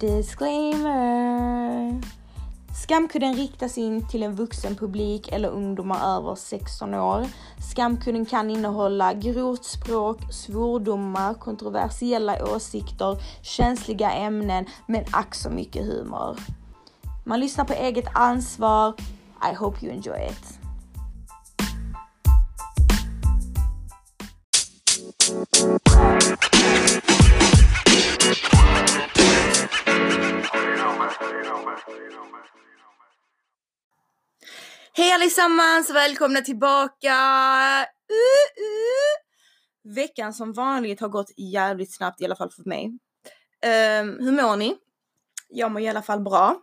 Disclaimer! Skamkudden riktas in till en vuxen publik eller ungdomar över 16 år. Skamkudden kan innehålla grovt språk, svordomar, kontroversiella åsikter, känsliga ämnen, men ack så mycket humor. Man lyssnar på eget ansvar. I hope you enjoy it. Hej allesammans! Välkomna tillbaka! Uh, uh. Veckan som vanligt har gått jävligt snabbt, i alla fall för mig. Um, hur mår ni? Jag mår i alla fall bra.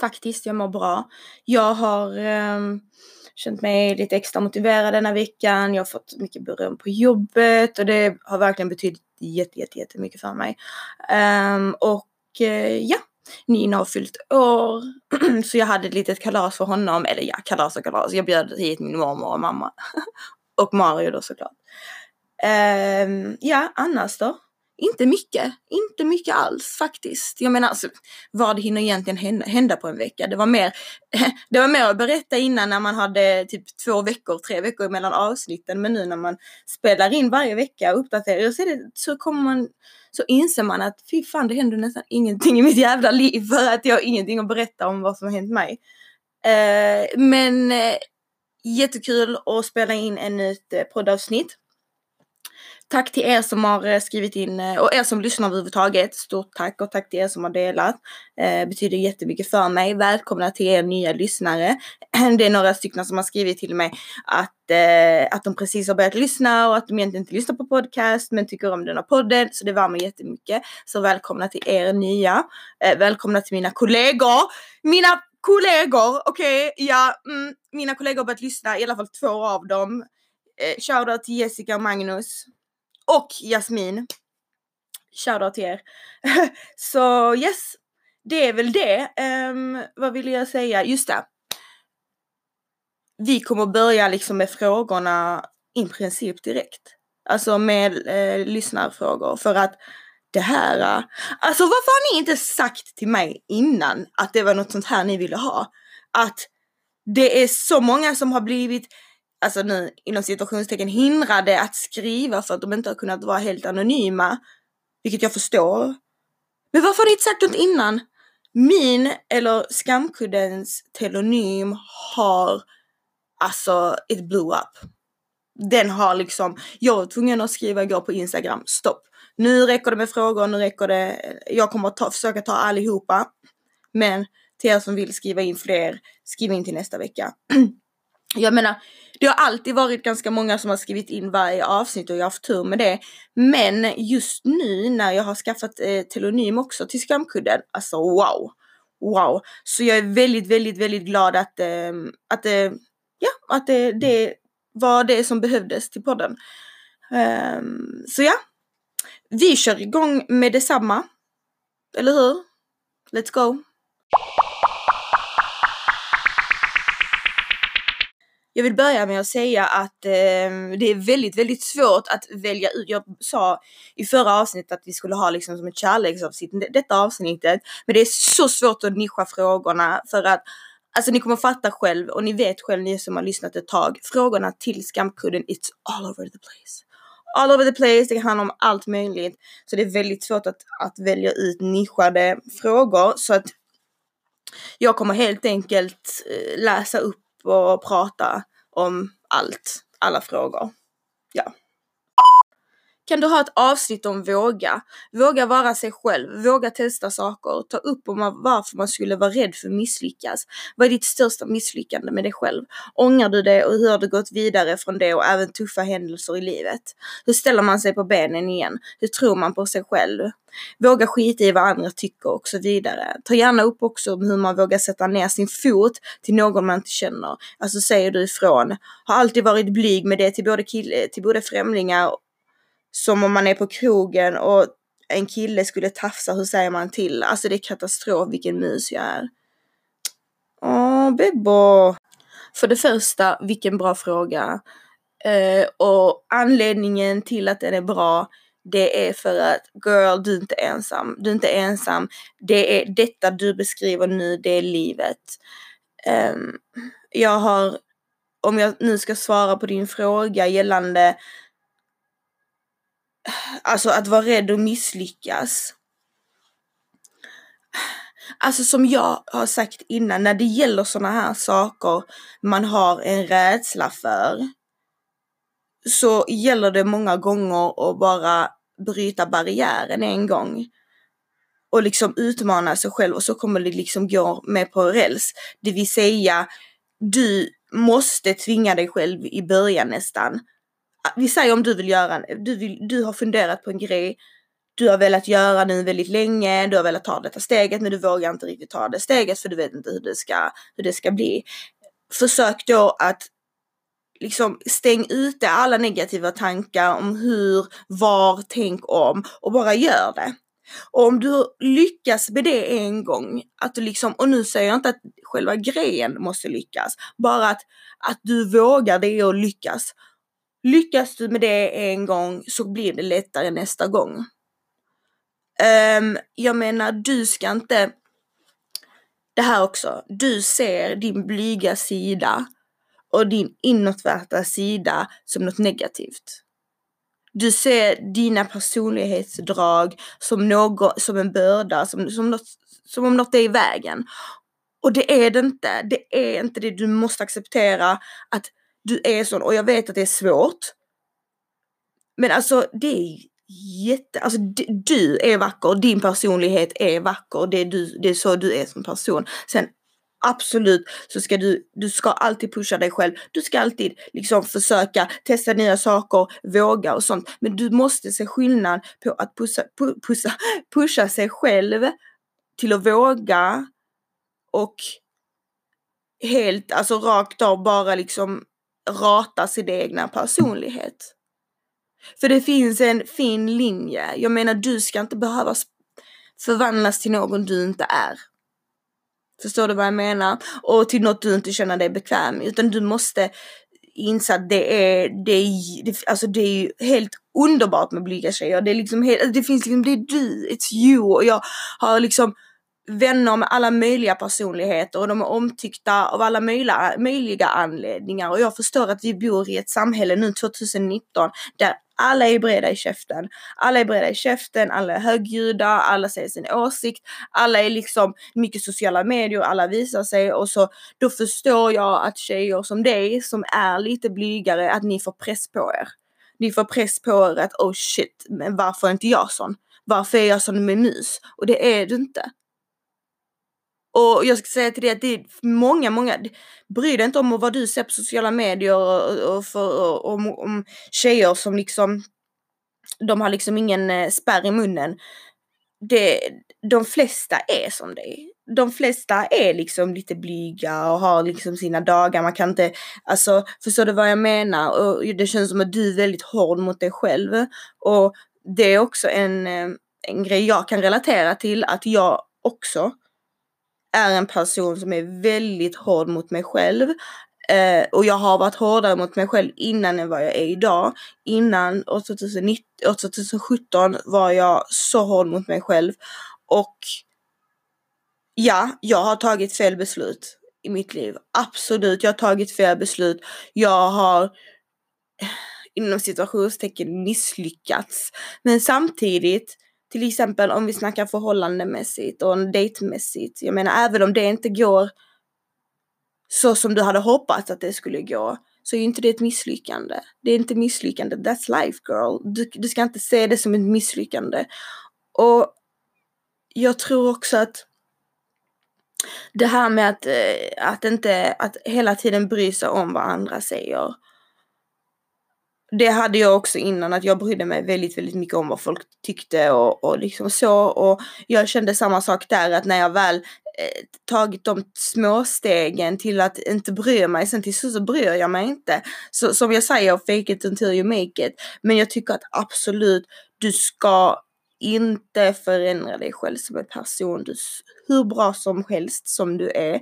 Faktiskt, jag mår bra. Jag har um, känt mig lite extra motiverad denna veckan. Jag har fått mycket beröm på jobbet och det har verkligen betytt jätte, jätte, jättemycket för mig. Um, och uh, ja, Nina har fyllt år. så jag hade ett litet kalas för honom. Eller ja, kalas och kalas. Jag bjöd hit min mormor och mamma. och Mario då såklart. Um, ja, annars då? Inte mycket. Inte mycket alls faktiskt. Jag menar alltså, vad hinner egentligen hända på en vecka? Det var mer, det var mer att berätta innan när man hade typ två veckor, tre veckor mellan avsnitten. Men nu när man spelar in varje vecka och uppdaterar så, det, så kommer man, så inser man att fy fan det händer nästan ingenting i mitt jävla liv för att jag har ingenting att berätta om vad som har hänt mig. Eh, men eh, jättekul att spela in en nytt eh, poddavsnitt. Tack till er som har eh, skrivit in eh, och er som lyssnar överhuvudtaget. Stort tack och tack till er som har delat. Eh, betyder jättemycket för mig. Välkomna till er nya lyssnare. Det är några stycken som har skrivit till mig att, eh, att de precis har börjat lyssna och att de egentligen inte lyssnar på podcast men tycker om den här podden. Så det värmer jättemycket. Så välkomna till er nya. Eh, välkomna till mina kollegor. Mina kollegor, okej, okay, ja, mm, mina kollegor har börjat lyssna, i alla fall två av dem. Eh, Shoutout till Jessica och Magnus och Jasmin. Shoutout till er. Så yes, det är väl det. Um, vad ville jag säga? Just det. Vi kommer börja liksom med frågorna i princip direkt. Alltså med eh, lyssnarfrågor för att det här, eh, alltså varför har ni inte sagt till mig innan att det var något sånt här ni ville ha? Att det är så många som har blivit alltså nu inom situationstecken hindrade att skriva för att de inte har kunnat vara helt anonyma. Vilket jag förstår. Men varför har ni inte sagt något innan? Min eller skamkuddens telonym har alltså it blew up. Den har liksom, jag var tvungen att skriva igår på Instagram, stopp. Nu räcker det med frågor, nu räcker det, jag kommer att ta, försöka ta allihopa. Men till er som vill skriva in fler, skriv in till nästa vecka. jag menar, det har alltid varit ganska många som har skrivit in varje avsnitt och jag har haft tur med det. Men just nu när jag har skaffat eh, telonym också till skamkudden, alltså wow! Wow! Så jag är väldigt, väldigt, väldigt glad att, eh, att, eh, ja, att det, det var det som behövdes till podden. Um, så ja, vi kör igång med detsamma. Eller hur? Let's go! Jag vill börja med att säga att eh, det är väldigt, väldigt svårt att välja ut. Jag sa i förra avsnittet att vi skulle ha liksom som ett kärleksavsnitt, detta avsnittet. Men det är så svårt att nischa frågorna för att Alltså ni kommer fatta själv och ni vet själv ni som har lyssnat ett tag. Frågorna till skamkudden, it's all over the place. All over the place, det kan handla om allt möjligt. Så det är väldigt svårt att, att välja ut nischade frågor. Så att jag kommer helt enkelt eh, läsa upp och prata om allt, alla frågor. Ja. Kan du ha ett avsnitt om våga? Våga vara sig själv, våga testa saker, ta upp om varför man skulle vara rädd för att misslyckas. Vad är ditt största misslyckande med dig själv? Ångrar du det och hur har du gått vidare från det och även tuffa händelser i livet? Hur ställer man sig på benen igen? Hur tror man på sig själv? Våga skita i vad andra tycker och så vidare. Ta gärna upp också hur man vågar sätta ner sin fot till någon man inte känner. Alltså säger du ifrån. Har alltid varit blyg med det till både, kill- till både främlingar som om man är på krogen och en kille skulle tafsa, hur säger man till? Alltså det är katastrof vilken mus jag är. Åh, bebbo. För det första, vilken bra fråga. Uh, och anledningen till att den är bra, det är för att girl, du är inte ensam. Du är inte ensam. Det är detta du beskriver nu, det är livet. Um, jag har, om jag nu ska svara på din fråga gällande alltså att vara rädd att misslyckas. Alltså som jag har sagt innan, när det gäller sådana här saker man har en rädsla för så gäller det många gånger att bara bryta barriären en gång och liksom utmana sig själv och så kommer det liksom gå med på räls. Det vill säga, du måste tvinga dig själv i början nästan. Vi säger om du vill göra, du, vill, du har funderat på en grej, du har velat göra den väldigt länge, du har velat ta detta steget men du vågar inte riktigt ta det steget för du vet inte hur det ska, hur det ska bli. Försök då att liksom stäng ute alla negativa tankar om hur, var, tänk om och bara gör det. Och om du lyckas med det en gång, att du liksom, och nu säger jag inte att själva grejen måste lyckas, bara att, att du vågar det och lyckas. Lyckas du med det en gång så blir det lättare nästa gång. Um, jag menar, du ska inte, det här också, du ser din blyga sida och din inåtvärta sida som något negativt. Du ser dina personlighetsdrag som, något, som en börda, som, som, något, som om något är i vägen. Och det är det inte. Det är inte det. Du måste acceptera att du är sån. Och jag vet att det är svårt. Men alltså det är jätte, alltså du är vacker, din personlighet är vacker, det är, du, det är så du är som person. Sen absolut så ska du, du ska alltid pusha dig själv. Du ska alltid liksom försöka testa nya saker, våga och sånt. Men du måste se skillnad på att pusha, pusha, pusha sig själv till att våga och helt, alltså rakt av bara liksom rata sin egna personlighet. För det finns en fin linje. Jag menar, du ska inte behöva förvandlas till någon du inte är. Förstår du vad jag menar? Och till något du inte känner dig bekväm utan du måste inse att det är, det är, det, alltså det är ju helt underbart med blyga tjejer. Det är liksom helt, det finns liksom, det är du, it's you och jag har liksom vänner med alla möjliga personligheter och de är omtyckta av alla möjliga, möjliga anledningar och jag förstår att vi bor i ett samhälle nu 2019 där alla är breda i käften. Alla är breda i käften, alla är högljudda, alla säger sin åsikt, alla är liksom mycket sociala medier, alla visar sig och så då förstår jag att tjejer som dig som är lite blygare, att ni får press på er. Ni får press på er att oh shit, men varför är inte jag sån? Varför är jag sån med mus? Och det är du inte. Och jag ska säga till dig att det är många, många, bry dig inte om vad du ser på sociala medier och, och, för, och om, om tjejer som liksom, de har liksom ingen eh, spärr i munnen. Det, de flesta är som dig. De flesta är liksom lite blyga och har liksom sina dagar. Man kan inte, alltså förstår du vad jag menar? Och det känns som att du är väldigt hård mot dig själv. Och det är också en, eh, en grej jag kan relatera till att jag också är en person som är väldigt hård mot mig själv. Eh, och jag har varit hårdare mot mig själv innan än vad jag är idag. Innan år 2019, 2017 var jag så hård mot mig själv. Och ja, jag har tagit fel beslut i mitt liv. Absolut, jag har tagit fel beslut. Jag har inom situationstecken misslyckats. Men samtidigt till exempel om vi snackar förhållandemässigt och dejtmässigt. Jag menar även om det inte går så som du hade hoppats att det skulle gå så är ju inte det ett misslyckande. Det är inte misslyckande, that's life girl. Du, du ska inte se det som ett misslyckande. Och jag tror också att det här med att, eh, att inte, att hela tiden bry sig om vad andra säger det hade jag också innan att jag brydde mig väldigt, väldigt mycket om vad folk tyckte och, och liksom så. Och jag kände samma sak där att när jag väl eh, tagit de små stegen till att inte bry mig, sen till slut så bryr jag mig inte. Så som jag säger, fake it until you make it. Men jag tycker att absolut, du ska inte förändra dig själv som en person. Du, hur bra som helst som du är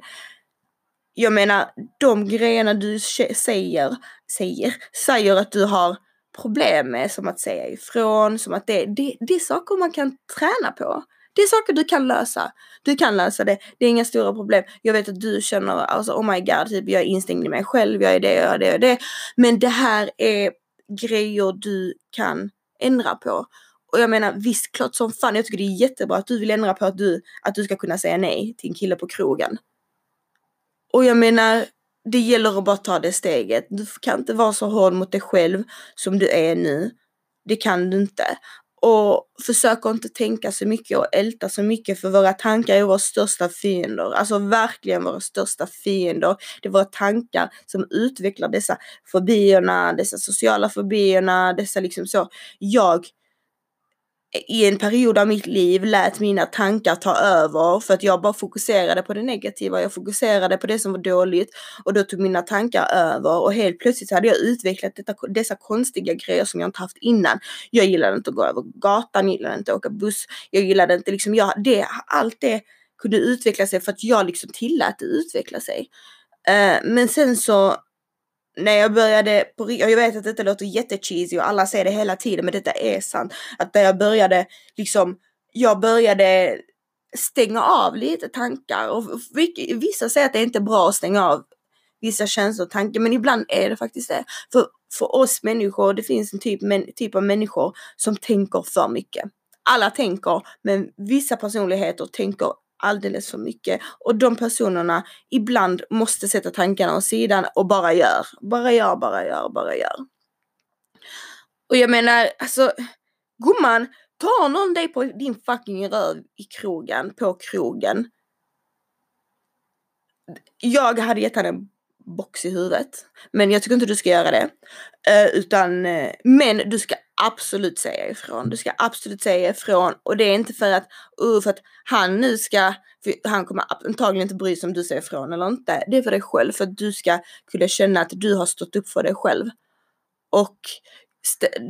jag menar, de grejerna du säger, säger, säger att du har problem med, som att säga ifrån, som att det, det, det är saker man kan träna på. Det är saker du kan lösa. Du kan lösa det. Det är inga stora problem. Jag vet att du känner, alltså oh my god, typ jag är instängd i mig själv, jag är det, jag är det, jag är det. Men det här är grejer du kan ändra på. Och jag menar visst, klart som fan, jag tycker det är jättebra att du vill ändra på att du, att du ska kunna säga nej till en kille på krogen. Och jag menar, det gäller att bara ta det steget. Du kan inte vara så hård mot dig själv som du är nu. Det kan du inte. Och försök inte tänka så mycket och älta så mycket för våra tankar är våra största fiender. Alltså verkligen våra största fiender. Det är våra tankar som utvecklar dessa fobierna, dessa sociala fobierna, dessa liksom så. Jag i en period av mitt liv lät mina tankar ta över för att jag bara fokuserade på det negativa. Jag fokuserade på det som var dåligt och då tog mina tankar över och helt plötsligt hade jag utvecklat detta, dessa konstiga grejer som jag inte haft innan. Jag gillade inte att gå över gatan, jag gillade inte att åka buss, jag gillade inte liksom, jag, det, allt det kunde utveckla sig för att jag liksom tillät det utveckla sig. Uh, men sen så när jag började på och jag vet att detta låter jättecheesy och alla säger det hela tiden men detta är sant. Att när jag började liksom, jag började stänga av lite tankar och vissa säger att det är inte är bra att stänga av vissa känslor och tankar men ibland är det faktiskt det. För, för oss människor, det finns en typ, men, typ av människor som tänker för mycket. Alla tänker men vissa personligheter tänker alldeles för mycket. Och de personerna ibland måste sätta tankarna åt sidan och bara gör. Bara gör, bara gör, bara gör. Och jag menar, alltså gumman, tar någon dig på din fucking röv i krogen, på krogen. Jag hade gett henne en box i huvudet. Men jag tycker inte du ska göra det. Uh, utan, uh, men du ska absolut säga ifrån. Du ska absolut säga ifrån och det är inte för att, uh, för att han nu ska, han kommer antagligen inte bry sig om du säger ifrån eller inte. Det är för dig själv, för att du ska kunna känna att du har stått upp för dig själv. Och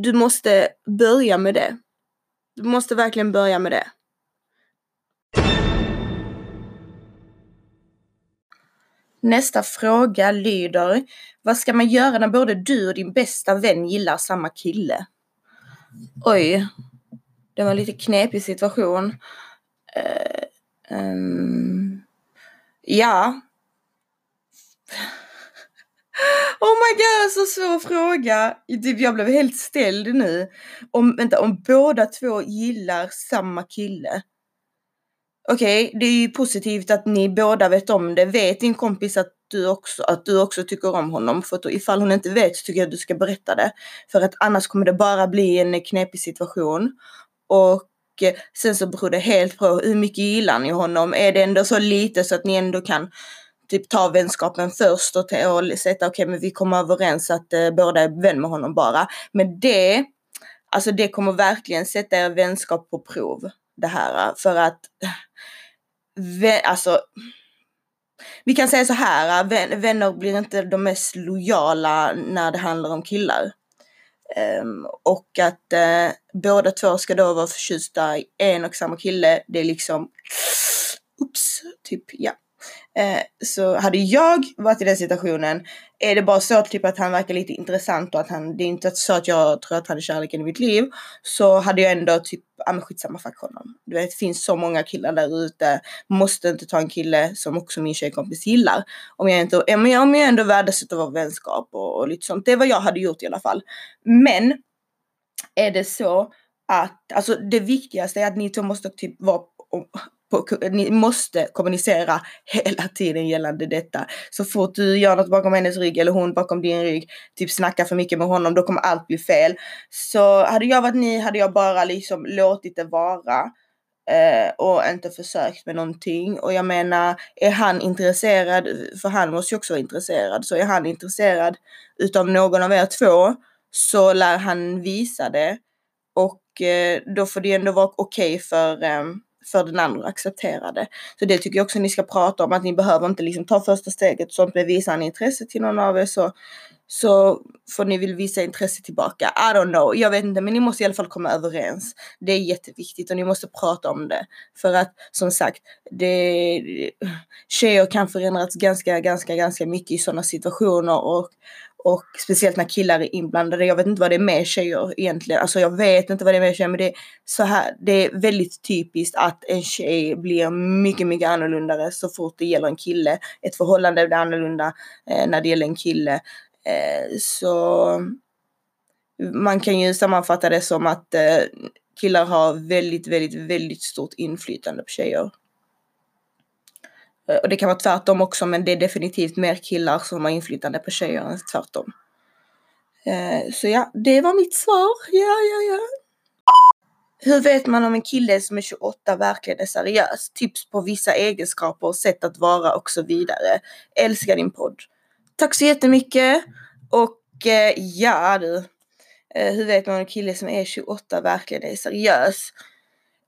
du måste börja med det. Du måste verkligen börja med det. Nästa fråga lyder, vad ska man göra när både du och din bästa vän gillar samma kille? Oj, det var en lite knepig situation. Uh, um, ja. Oh my god, så svår fråga. Typ, jag blev helt ställd nu. Om, vänta, om båda två gillar samma kille. Okej, okay, det är ju positivt att ni båda vet om det. Vet din kompis att du också, att du också tycker om honom? För att ifall hon inte vet så tycker jag att du ska berätta det. För att annars kommer det bara bli en knepig situation. Och eh, sen så beror det helt på hur mycket gillar ni honom? Är det ändå så lite så att ni ändå kan typ ta vänskapen först och, och sätta okej okay, men vi kommer överens att uh, båda är vän med honom bara. Men det, alltså det kommer verkligen sätta er vänskap på prov. Det här äh, för att alltså, vi kan säga så här, äh, vänner blir inte de mest lojala när det handlar om killar. Ehm, och att äh, båda två ska då vara förtjusta i en och samma kille, det är liksom, ups, typ ja. Så hade jag varit i den situationen, är det bara så typ att han verkar lite intressant och att han, det är inte så att jag tror att han är kärleken i mitt liv, så hade jag ändå typ, ja men skitsamma fuck honom. Du vet, det finns så många killar där ute, måste inte ta en kille som också min tjejkompis gillar. Om jag, inte, om jag, om jag ändå värdesätter vår vänskap och, och lite sånt. Det är vad jag hade gjort i alla fall. Men är det så att, alltså det viktigaste är att ni två måste typ vara på, ni måste kommunicera hela tiden gällande detta. Så fort du gör något bakom hennes rygg eller hon bakom din rygg, typ snackar för mycket med honom, då kommer allt bli fel. Så hade jag varit ni hade jag bara liksom låtit det vara eh, och inte försökt med någonting. Och jag menar, är han intresserad, för han måste ju också vara intresserad, så är han intresserad utav någon av er två så lär han visa det. Och eh, då får det ändå vara okej okay för eh, för den andra att acceptera det. Så det tycker jag också ni ska prata om, att ni behöver inte liksom ta första steget sånt, men visar ni intresse till någon av er så, så får ni väl visa intresse tillbaka. I don't know, jag vet inte, men ni måste i alla fall komma överens. Det är jätteviktigt och ni måste prata om det. För att som sagt, det, tjejer kan förändras ganska, ganska, ganska mycket i sådana situationer och, och speciellt när killar är inblandade. Jag vet inte vad det är med tjejer egentligen. Alltså jag vet inte vad det är med tjejer men det är så här. Det är väldigt typiskt att en tjej blir mycket, mycket annorlunda så fort det gäller en kille. Ett förhållande blir annorlunda eh, när det gäller en kille. Eh, så man kan ju sammanfatta det som att eh, killar har väldigt, väldigt, väldigt stort inflytande på tjejer. Eh, och det kan vara tvärtom också, men det är definitivt mer killar som har inflytande på tjejer än tvärtom. Eh, så ja, det var mitt svar. Ja, ja, ja. Hur vet man om en kille som är 28 verkligen är seriös? Tips på vissa egenskaper och sätt att vara och så vidare. Älskar din podd. Tack så jättemycket. Och eh, ja du. Hur vet man om en kille som är 28 verkligen är seriös?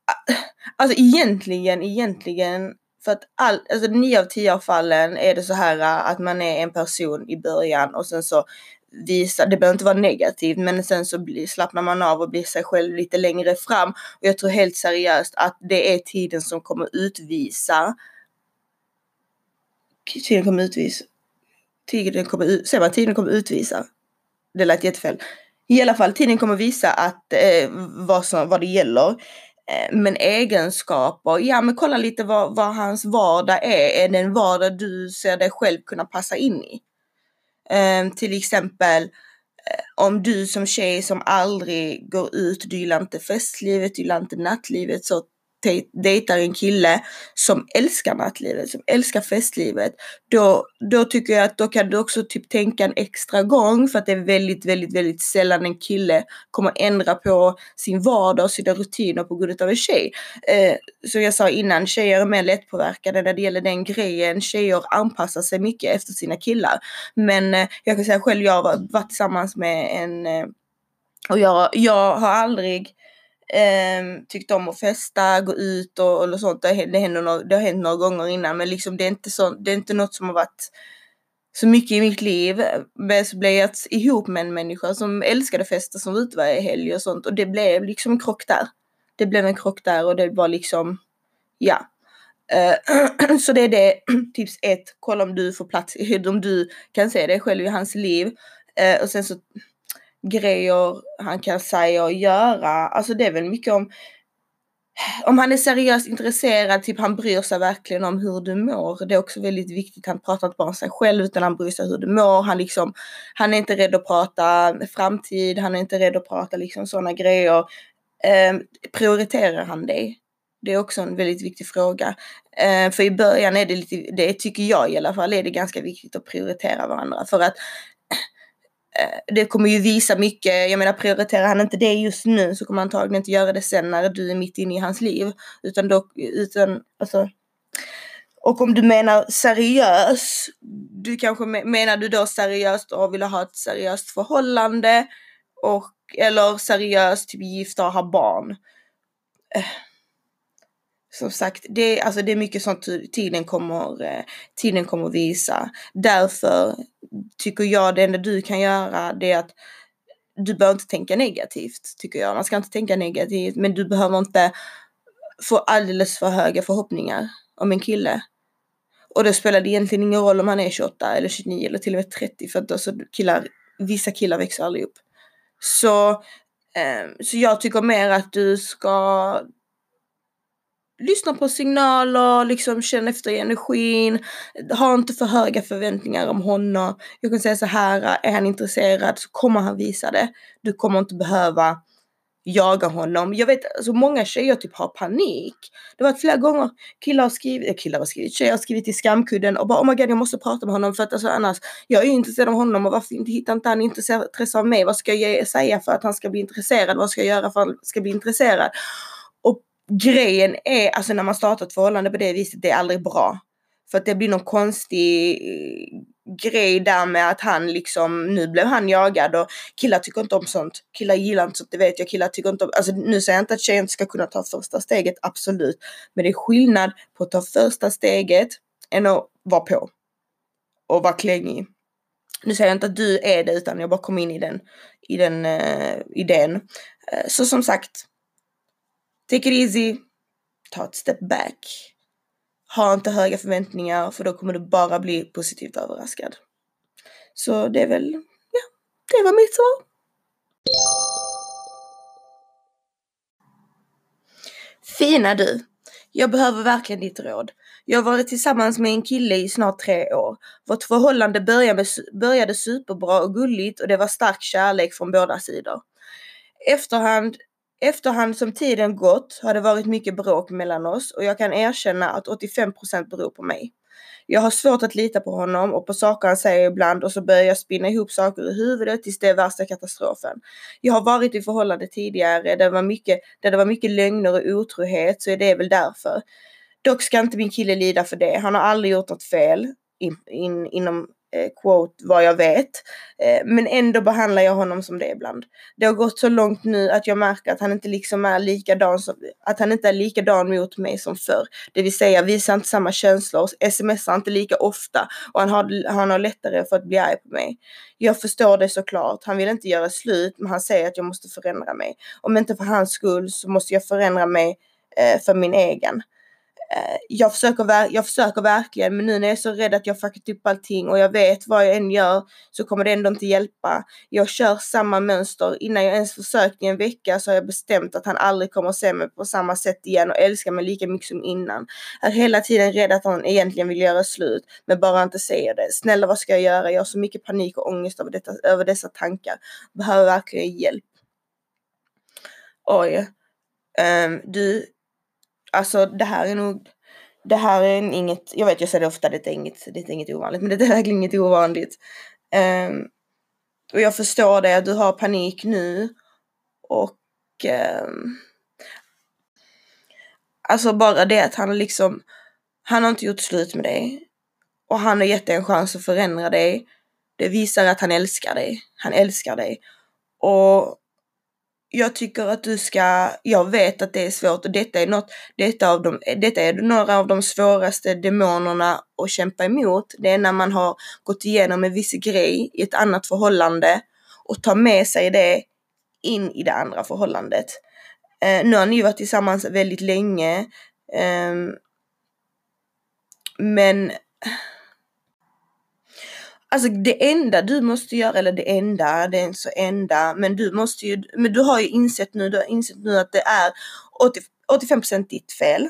Ah, alltså egentligen, egentligen för att all, alltså nio av tio av fallen är det så här äh, att man är en person i början och sen så visar, det behöver inte vara negativt, men sen så blir, slappnar man av och blir sig själv lite längre fram. Och jag tror helt seriöst att det är tiden som kommer utvisa. Tiden kommer utvisa. Tiden kommer, säger man tiden kommer utvisa? Det lät jättefel. I alla fall, tiden kommer visa att eh, vad, som, vad det gäller. Eh, men egenskaper, ja men kolla lite vad, vad hans vardag är. Är det en vardag du ser dig själv kunna passa in i? Um, till exempel eh, om du som tjej som aldrig går ut, du gillar inte festlivet, du gillar inte nattlivet så dejtar en kille som älskar nattlivet, som älskar festlivet, då, då tycker jag att då kan du också typ tänka en extra gång för att det är väldigt, väldigt, väldigt sällan en kille kommer ändra på sin vardag och sina rutiner på grund av en tjej. Eh, som jag sa innan, tjejer är mer lättpåverkade när det gäller den grejen. Tjejer anpassar sig mycket efter sina killar. Men eh, jag kan säga själv, jag har varit tillsammans med en eh, och jag, jag har aldrig eh, tyckt om att festa, gå ut och, och sånt. Det, det, händer några, det har hänt några gånger innan men liksom det är inte, så, det är inte något som har varit så mycket i mitt liv. Men så blev jag ihop med en människa som älskade festa som var ute varje helg och sånt och det blev liksom en krock där. Det blev en krock där och det var liksom, ja. Uh, så det är det, tips ett, kolla om du får plats, om du kan se dig själv i hans liv. Uh, och sen så grejer han kan säga och göra. Alltså det är väl mycket om om han är seriöst intresserad, typ han bryr sig verkligen om hur du mår. Det är också väldigt viktigt. Han pratar inte bara om sig själv utan han bryr sig hur du mår. Han, liksom, han är inte rädd att prata framtid, han är inte rädd att prata liksom sådana grejer. Eh, prioriterar han dig? Det är också en väldigt viktig fråga. Eh, för i början är det lite, det tycker jag i alla fall, är det ganska viktigt att prioritera varandra. För att Eh, det kommer ju visa mycket, jag menar prioriterar han inte det just nu så kommer han antagligen inte göra det sen när du är mitt inne i hans liv. Utan då, utan alltså. Och om du menar seriös, du kanske menar du då seriöst och vill ha ett seriöst förhållande och eller seriöst typ gifta och ha barn. Eh, som sagt, det, alltså det är mycket sånt tiden kommer, eh, tiden kommer visa. Därför tycker jag det enda du kan göra det är att du behöver inte tänka negativt, tycker jag. Man ska inte tänka negativt, men du behöver inte få alldeles för höga förhoppningar om en kille. Och då spelar det egentligen ingen roll om han är 28 eller 29 eller till och med 30 för att alltså killar, vissa killar växer aldrig upp. Så, eh, så jag tycker mer att du ska lyssna på signaler, liksom känn efter energin. Ha inte för höga förväntningar om honom. Jag kan säga så här, är han intresserad så kommer han visa det. Du kommer inte behöva jaga honom. Jag vet alltså många tjejer typ har panik. Det har varit flera gånger killar har skrivit, äh, killar har skrivit, tjejer har skrivit i skamkudden och bara oh my god jag måste prata med honom för att alltså annars, jag är intresserad av honom och varför inte hittar inte han intresse av mig? Vad ska jag säga för att han ska bli intresserad? Vad ska jag göra för att han ska bli intresserad? Grejen är, alltså när man startar ett förhållande på det viset, det är aldrig bra. För att det blir någon konstig eh, grej där med att han liksom, nu blev han jagad och killar tycker inte om sånt. Killar gillar inte sånt, det vet jag. Killar tycker inte om, alltså nu säger jag inte att tjejer inte ska kunna ta första steget, absolut. Men det är skillnad på att ta första steget än att vara på. Och vara klängig. Nu säger jag inte att du är det utan jag bara kom in i den, i den uh, idén. Uh, så som sagt, Take it easy. Ta ett step back. Ha inte höga förväntningar för då kommer du bara bli positivt överraskad. Så det är väl det var mitt svar. Fina du! Jag behöver verkligen ditt råd. Jag har varit tillsammans med en kille i snart tre år. Vårt förhållande började, med, började superbra och gulligt och det var stark kärlek från båda sidor. Efterhand, efterhand som tiden gått har det varit mycket bråk mellan oss och jag kan erkänna att 85% beror på mig. Jag har svårt att lita på honom och på saker han säger ibland och så börjar jag spinna ihop saker i huvudet tills det är värsta katastrofen. Jag har varit i förhållande tidigare där det var mycket, där det var mycket lögner och otrohet så är det väl därför. Dock ska inte min kille lida för det. Han har aldrig gjort något fel in, in, inom Eh, quote vad jag vet. Eh, men ändå behandlar jag honom som det ibland. Det har gått så långt nu att jag märker att han inte liksom är likadan som, att han inte är likadan mot mig som förr. Det vill säga visar inte samma känslor, smsar inte lika ofta och han har, han har lättare för att bli arg på mig. Jag förstår det såklart. Han vill inte göra slut men han säger att jag måste förändra mig. Om inte för hans skull så måste jag förändra mig eh, för min egen. Eh, jag försöker, jag försöker verkligen men nu när jag är så rädd att jag fuckat upp allting och jag vet vad jag än gör så kommer det ändå inte hjälpa. Jag kör samma mönster. Innan jag ens försökt i en vecka så har jag bestämt att han aldrig kommer se mig på samma sätt igen och älska mig lika mycket som innan. Jag är hela tiden rädd att han egentligen vill göra slut men bara inte säger det. Snälla vad ska jag göra? Jag har så mycket panik och ångest över, detta, över dessa tankar. Behöver verkligen hjälp. Oj. Um, du, Alltså det här är nog, det här är inget, jag vet jag säger det ofta, det är inget, det är inget ovanligt, men det är verkligen inget ovanligt. Um, och jag förstår det, du har panik nu och um, Alltså bara det att han liksom, han har inte gjort slut med dig och han har gett dig en chans att förändra dig. Det visar att han älskar dig. Han älskar dig. Och jag tycker att du ska, jag vet att det är svårt och detta är något, detta, av de, detta är några av de svåraste demonerna att kämpa emot. Det är när man har gått igenom en viss grej i ett annat förhållande och tar med sig det in i det andra förhållandet. Eh, nu har ni varit tillsammans väldigt länge. Eh, men Alltså det enda du måste göra, eller det enda, det är inte så enda, men du måste ju, men du har ju insett nu, du har insett nu att det är 80, 85% ditt fel.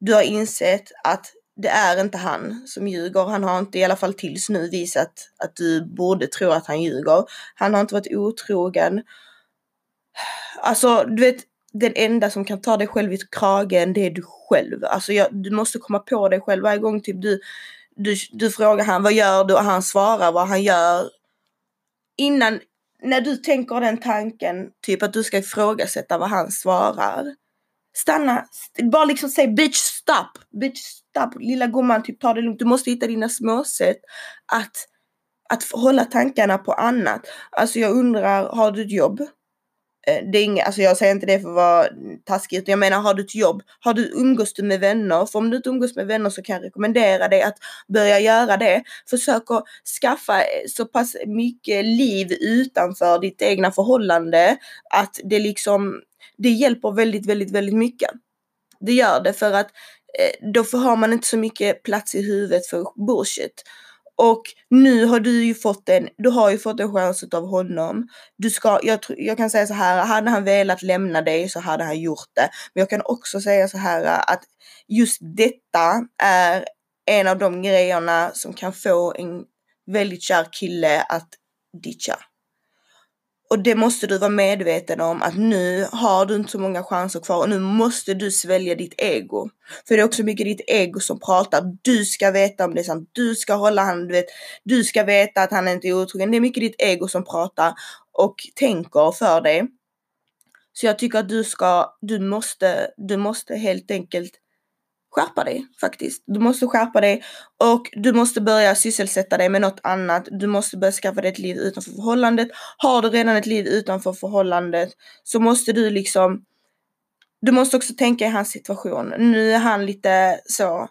Du har insett att det är inte han som ljuger. Han har inte i alla fall tills nu visat att du borde tro att han ljuger. Han har inte varit otrogen. Alltså, du vet, den enda som kan ta dig själv i kragen, det är du själv. Alltså, jag, du måste komma på dig själv varje gång typ du du, du frågar han vad gör du och han svarar vad han gör. Innan, när du tänker den tanken, typ att du ska ifrågasätta vad han svarar. Stanna, bara liksom säg bitch stop, bitch stop, lilla gumman typ ta det lugnt. Du måste hitta dina småsätt att, att hålla tankarna på annat. Alltså jag undrar, har du ett jobb? Eh, det är inga, alltså jag säger inte det för att vara taskig, utan jag menar har du ett jobb, har du, umgås du med vänner? För om du inte umgås med vänner så kan jag rekommendera dig att börja göra det. Försök att skaffa eh, så pass mycket liv utanför ditt egna förhållande att det liksom, det hjälper väldigt, väldigt, väldigt mycket. Det gör det för att eh, då har man inte så mycket plats i huvudet för bullshit. Och nu har du ju fått en, du har ju fått en chans av honom. Du ska, jag, jag kan säga så här, hade han velat lämna dig så hade han gjort det. Men jag kan också säga så här att just detta är en av de grejerna som kan få en väldigt kär kille att ditcha. Och det måste du vara medveten om att nu har du inte så många chanser kvar och nu måste du svälja ditt ego. För det är också mycket ditt ego som pratar. Du ska veta om det är sant. Du ska hålla han, du vet. Du ska veta att han inte är otrogen. Det är mycket ditt ego som pratar och tänker för dig. Så jag tycker att du ska, du måste, du måste helt enkelt skärpa dig faktiskt. Du måste skärpa dig och du måste börja sysselsätta dig med något annat. Du måste börja skaffa dig ett liv utanför förhållandet. Har du redan ett liv utanför förhållandet så måste du liksom du måste också tänka i hans situation. Nu är han lite så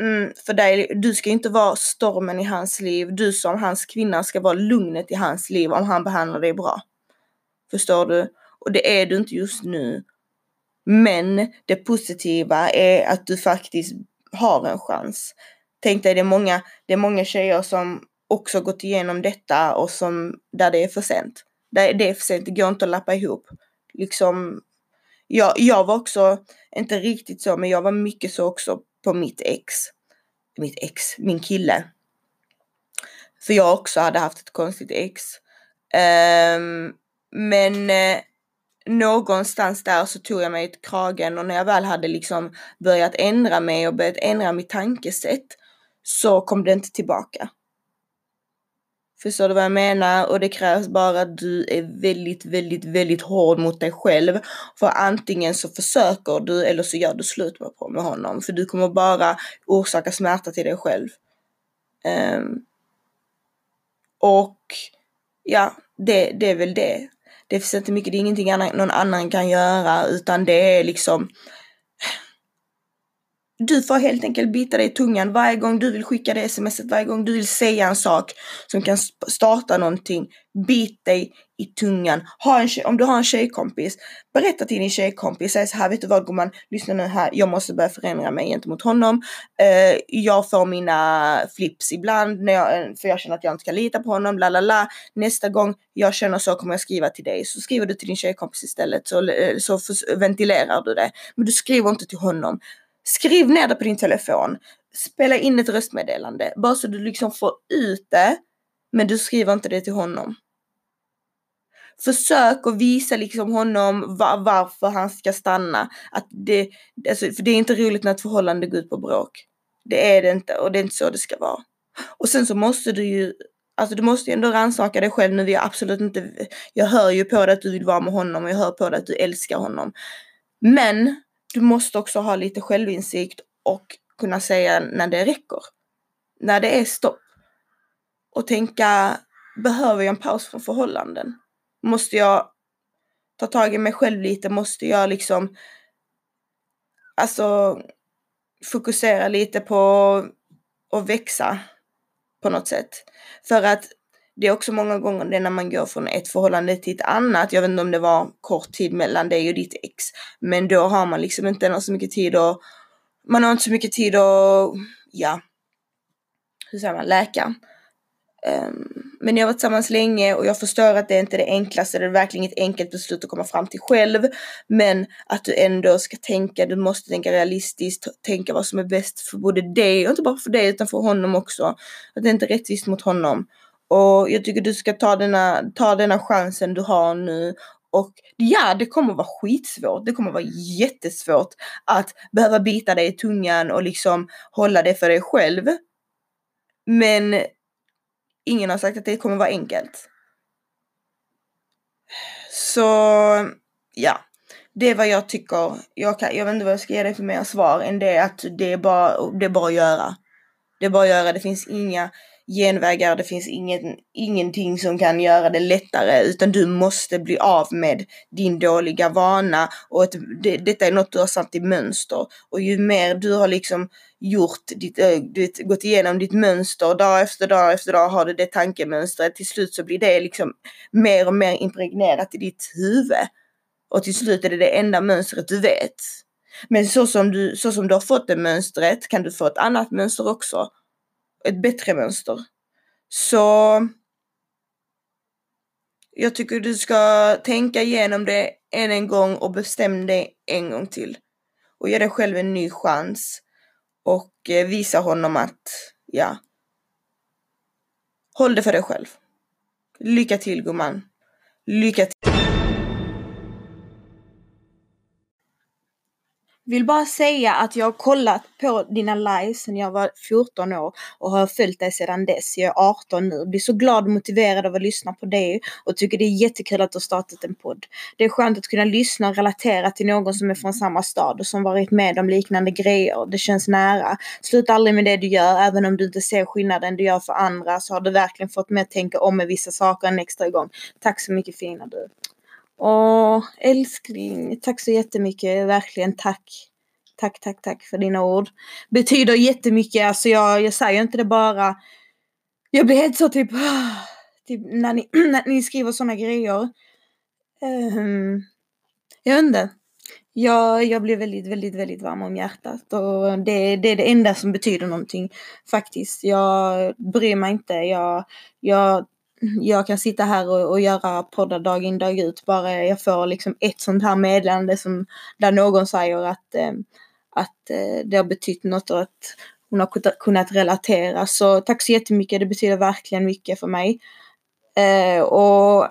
mm, för dig, du ska inte vara stormen i hans liv. Du som hans kvinna ska vara lugnet i hans liv om han behandlar dig bra. Förstår du? Och det är du inte just nu. Men det positiva är att du faktiskt har en chans. Tänk dig, det är många, det är många tjejer som också gått igenom detta och som där det är för sent. Där det är för sent, det går inte att lappa ihop. Liksom, jag, jag var också, inte riktigt så, men jag var mycket så också på mitt ex. Mitt ex, min kille. För jag också hade haft ett konstigt ex. Um, men eh, någonstans där så tog jag mig ett kragen och när jag väl hade liksom börjat ändra mig och börjat ändra mitt tankesätt så kom det inte tillbaka. Förstår du vad jag menar? Och det krävs bara att du är väldigt, väldigt, väldigt hård mot dig själv. För antingen så försöker du eller så gör du slut med honom. För du kommer bara orsaka smärta till dig själv. Um, och ja, det, det är väl det. Det finns inte mycket, det är ingenting annan, någon annan kan göra utan det är liksom du får helt enkelt bita dig i tungan varje gång du vill skicka det smset, varje gång du vill säga en sak som kan starta någonting. Bit dig i tungan. Ha en, om du har en tjejkompis, berätta till din tjejkompis, säg så här, vet du vad gumman, lyssna nu här, jag måste börja förändra mig gentemot honom. Uh, jag får mina flips ibland när jag, eh, för jag känner att jag inte kan lita på honom, la la la. Nästa gång jag känner så kommer jag skriva till dig. Så skriver du till din tjejkompis istället så, eh, så ventilerar du det. Men du skriver inte till honom. Skriv ner det på din telefon. Spela in ett röstmeddelande. Bara så du liksom får ut det. Men du skriver inte det till honom. Försök att visa liksom honom var, varför han ska stanna. Att det, alltså, för det är inte roligt när ett förhållande går ut på bråk. Det är det inte och det är inte så det ska vara. Och sen så måste du ju Alltså du måste ju ändå rannsaka dig själv nu. Jag absolut inte, jag hör ju på dig att du vill vara med honom och jag hör på dig att du älskar honom. Men du måste också ha lite självinsikt och kunna säga när det räcker. När det är stopp. Och tänka, behöver jag en paus från förhållanden? Måste jag ta tag i mig själv lite? Måste jag liksom, alltså fokusera lite på att växa på något sätt? För att det är också många gånger det när man går från ett förhållande till ett annat. Jag vet inte om det var kort tid mellan dig och ditt ex. Men då har man liksom inte så mycket tid att... man har inte så mycket tid att, ja, hur säger man, läka. Um, men jag har varit tillsammans länge och jag förstår att det inte är det enklaste, det är verkligen ett enkelt beslut att komma fram till själv. Men att du ändå ska tänka, du måste tänka realistiskt, tänka vad som är bäst för både dig, och inte bara för dig utan för honom också. Att det inte är rättvist mot honom. Och jag tycker du ska ta denna, ta denna chansen du har nu och ja, det kommer vara skitsvårt. Det kommer vara jättesvårt att behöva bita dig i tungan och liksom hålla det för dig själv. Men ingen har sagt att det kommer vara enkelt. Så ja, det är vad jag tycker. Jag, kan, jag vet inte vad jag ska ge dig för mer svar än det att det är bara, det är bara att göra. Det är bara att göra. Det finns inga genvägar, det finns ingen, ingenting som kan göra det lättare utan du måste bli av med din dåliga vana och ett, det, detta är något du har satt i mönster. Och ju mer du har liksom gjort ditt, äh, ditt, gått igenom ditt mönster dag efter dag efter dag har du det tankemönstret till slut så blir det liksom mer och mer impregnerat i ditt huvud. Och till slut är det det enda mönstret du vet. Men så som du, så som du har fått det mönstret kan du få ett annat mönster också ett bättre mönster. Så jag tycker du ska tänka igenom det än en gång och bestäm dig en gång till. Och ge dig själv en ny chans. Och eh, visa honom att, ja, håll det för dig själv. Lycka till gumman. Lycka till. Vill bara säga att jag har kollat på dina lives sedan jag var 14 år och har följt dig sedan dess. Jag är 18 nu. Blir så glad och motiverad av att lyssna på dig och tycker det är jättekul att du har startat en podd. Det är skönt att kunna lyssna och relatera till någon som är från samma stad och som varit med om liknande grejer. Det känns nära. Sluta aldrig med det du gör, även om du inte ser skillnaden du gör för andra så har du verkligen fått mig att tänka om med vissa saker en extra gång. Tack så mycket fina du. Åh, älskling, tack så jättemycket, verkligen tack. Tack, tack, tack för dina ord. Betyder jättemycket, alltså jag, jag säger inte det bara. Jag blir helt så typ, typ när, ni, när ni skriver sådana grejer. Um, jag vet inte. jag, jag blir väldigt, väldigt, väldigt varm om hjärtat och det, det är det enda som betyder någonting faktiskt. Jag bryr mig inte. Jag, jag, jag kan sitta här och, och göra poddar dag in dag ut bara jag får liksom ett sånt här meddelande som där någon säger att, eh, att eh, det har betytt något och att hon har kunnat relatera. Så tack så jättemycket. Det betyder verkligen mycket för mig. Eh, och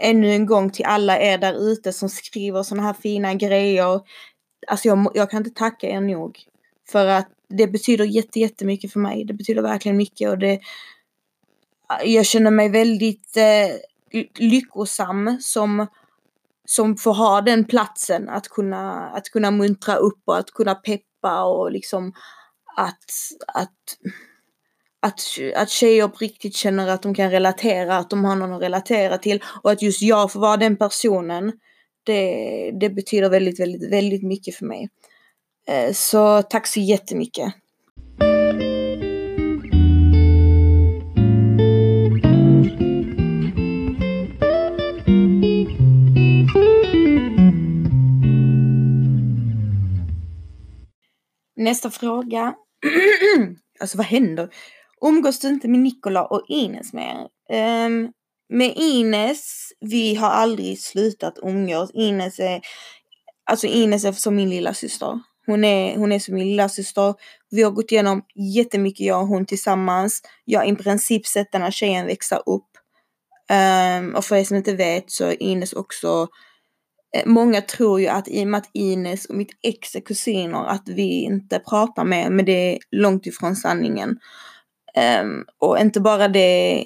ännu en gång till alla er där ute som skriver sådana här fina grejer. Alltså jag, jag kan inte tacka er nog. För att det betyder jätte, jättemycket för mig. Det betyder verkligen mycket och det... Jag känner mig väldigt eh, lyckosam som, som får ha den platsen att kunna, att kunna muntra upp och att kunna peppa och liksom att, att att, att tjejer på riktigt känner att de kan relatera, att de har någon att relatera till och att just jag får vara den personen. Det, det betyder väldigt, väldigt, väldigt mycket för mig. Eh, så tack så jättemycket. Nästa fråga. alltså vad händer? Umgås du inte med Nikola och Ines mer? Um, med Ines, vi har aldrig slutat umgås. Ines är, alltså Ines är som min lilla syster. Hon är, hon är som min lilla syster. Vi har gått igenom jättemycket jag och hon tillsammans. Jag har i princip sett den här tjejen växa upp. Um, och för er som inte vet så är Ines också Eh, många tror ju att i och med att Ines och mitt ex är kusiner att vi inte pratar mer men det är långt ifrån sanningen. Um, och inte bara det,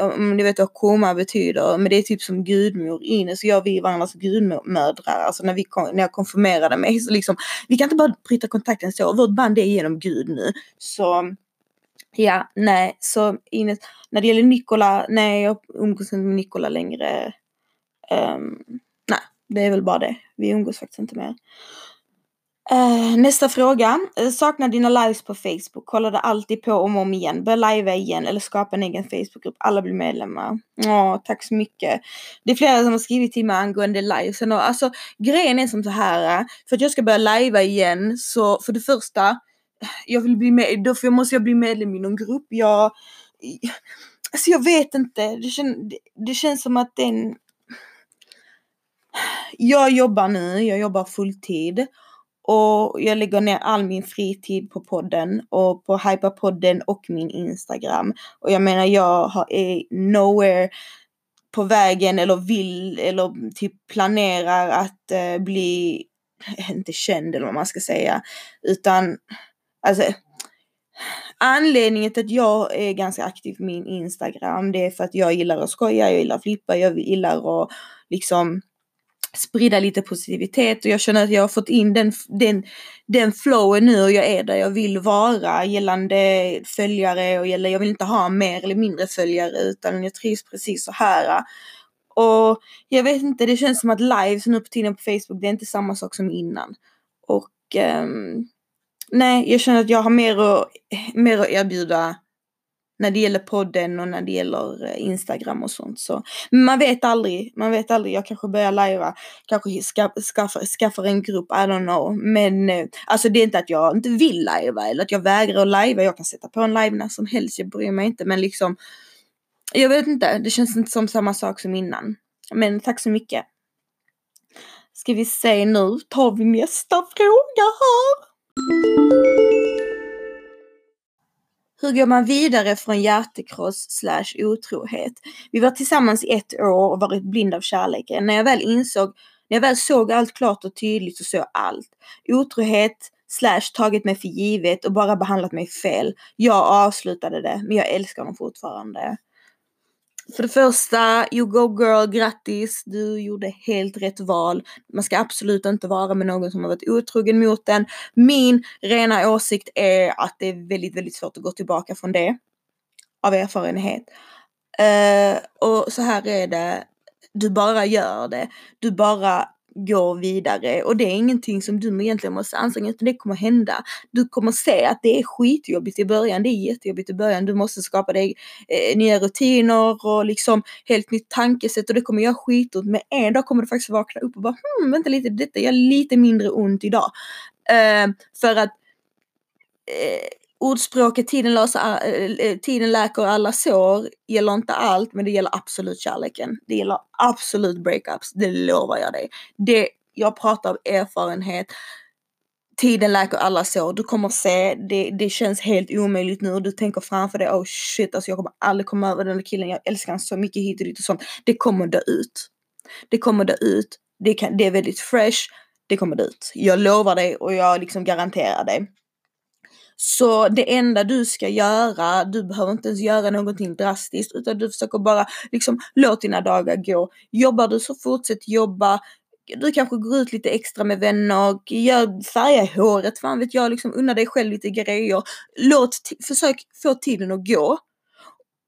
om ni vet vad koma betyder, men det är typ som gudmor. Ines och jag, vi är varandras gudmödrar. Alltså när, vi kom, när jag konfirmerade mig så liksom, vi kan inte bara bryta kontakten så. Vårt band är genom Gud nu. Så ja, nej, så Ines, när det gäller Nikola, nej jag umgås inte med Nikola längre. Um, det är väl bara det. Vi umgås faktiskt inte mer. Uh, nästa fråga. Eh, saknar dina lives på Facebook. Kollar det alltid på om och om igen. Börja livea igen eller skapa en egen Facebookgrupp. Alla blir medlemmar. Ja, oh, tack så mycket. Det är flera som har skrivit till mig angående livesen. Och, alltså, grejen är som så här. Eh, för att jag ska börja livea igen så för det första. Jag vill bli med, då måste jag bli medlem i någon grupp. Jag, alltså jag vet inte. Det, kän, det, det känns som att den... Jag jobbar nu, jag jobbar fulltid. Och jag lägger ner all min fritid på podden och på Hyperpodden och min Instagram. Och jag menar jag har, är nowhere på vägen eller vill eller typ planerar att eh, bli, inte känd eller vad man ska säga. Utan alltså Anledningen till att jag är ganska aktiv på min Instagram det är för att jag gillar att skoja, jag gillar att flippa, jag gillar att liksom sprida lite positivitet och jag känner att jag har fått in den, den, den flowen nu och jag är där jag vill vara gällande följare och gällande, jag vill inte ha mer eller mindre följare utan jag trivs precis så här. Och jag vet inte, det känns som att lives nu på tiden på Facebook det är inte samma sak som innan. Och um, nej, jag känner att jag har mer och, mer att erbjuda när det gäller podden och när det gäller eh, Instagram och sånt. Så. Men man vet aldrig, man vet aldrig. Jag kanske börjar lajva, kanske ska, skaffar, skaffar en grupp, I don't know. Men eh, alltså det är inte att jag inte vill lajva eller att jag vägrar att lajva. Jag kan sätta på en live när som helst, jag bryr mig inte. Men liksom, jag vet inte, det känns inte som samma sak som innan. Men tack så mycket. Ska vi se nu, tar vi nästa fråga här. Hur går man vidare från hjärtekross slash otrohet? Vi var tillsammans i ett år och varit blind av kärleken. När jag väl insåg, när jag väl såg allt klart och tydligt så såg jag allt. Otrohet slash tagit mig för givet och bara behandlat mig fel. Jag avslutade det, men jag älskar honom fortfarande. För det första, you go girl, grattis! Du gjorde helt rätt val. Man ska absolut inte vara med någon som har varit otrogen mot en. Min rena åsikt är att det är väldigt, väldigt svårt att gå tillbaka från det. Av erfarenhet. Uh, och så här är det. Du bara gör det. Du bara gå vidare och det är ingenting som du egentligen måste anstränga utan det kommer hända. Du kommer se att det är skitjobbigt i början, det är jättejobbigt i början. Du måste skapa dig eh, nya rutiner och liksom helt nytt tankesätt och det kommer göra skitont men en dag kommer du faktiskt vakna upp och bara hmm, vänta lite, detta gör lite mindre ont idag. Eh, för att eh, ordspråket tiden, löser, äh, tiden läker alla sår gäller inte allt men det gäller absolut kärleken. Det gäller absolut breakups, det lovar jag dig. Det, jag pratar av erfarenhet. Tiden läker alla sår. Du kommer se, det, det känns helt omöjligt nu och du tänker framför dig, oh shit alltså jag kommer aldrig komma över den där killen, jag älskar honom så mycket hit och dit och sånt. Det kommer dö ut. Det kommer dö ut. Det, kan, det är väldigt fresh. Det kommer dö ut. Jag lovar dig och jag liksom garanterar dig. Så det enda du ska göra, du behöver inte ens göra någonting drastiskt utan du försöker bara liksom låt dina dagar gå. Jobbar du så fortsätt jobba. Du kanske går ut lite extra med vänner, gör, färga håret, fan vet jag, liksom unna dig själv lite grejer. Låt, försök få tiden att gå.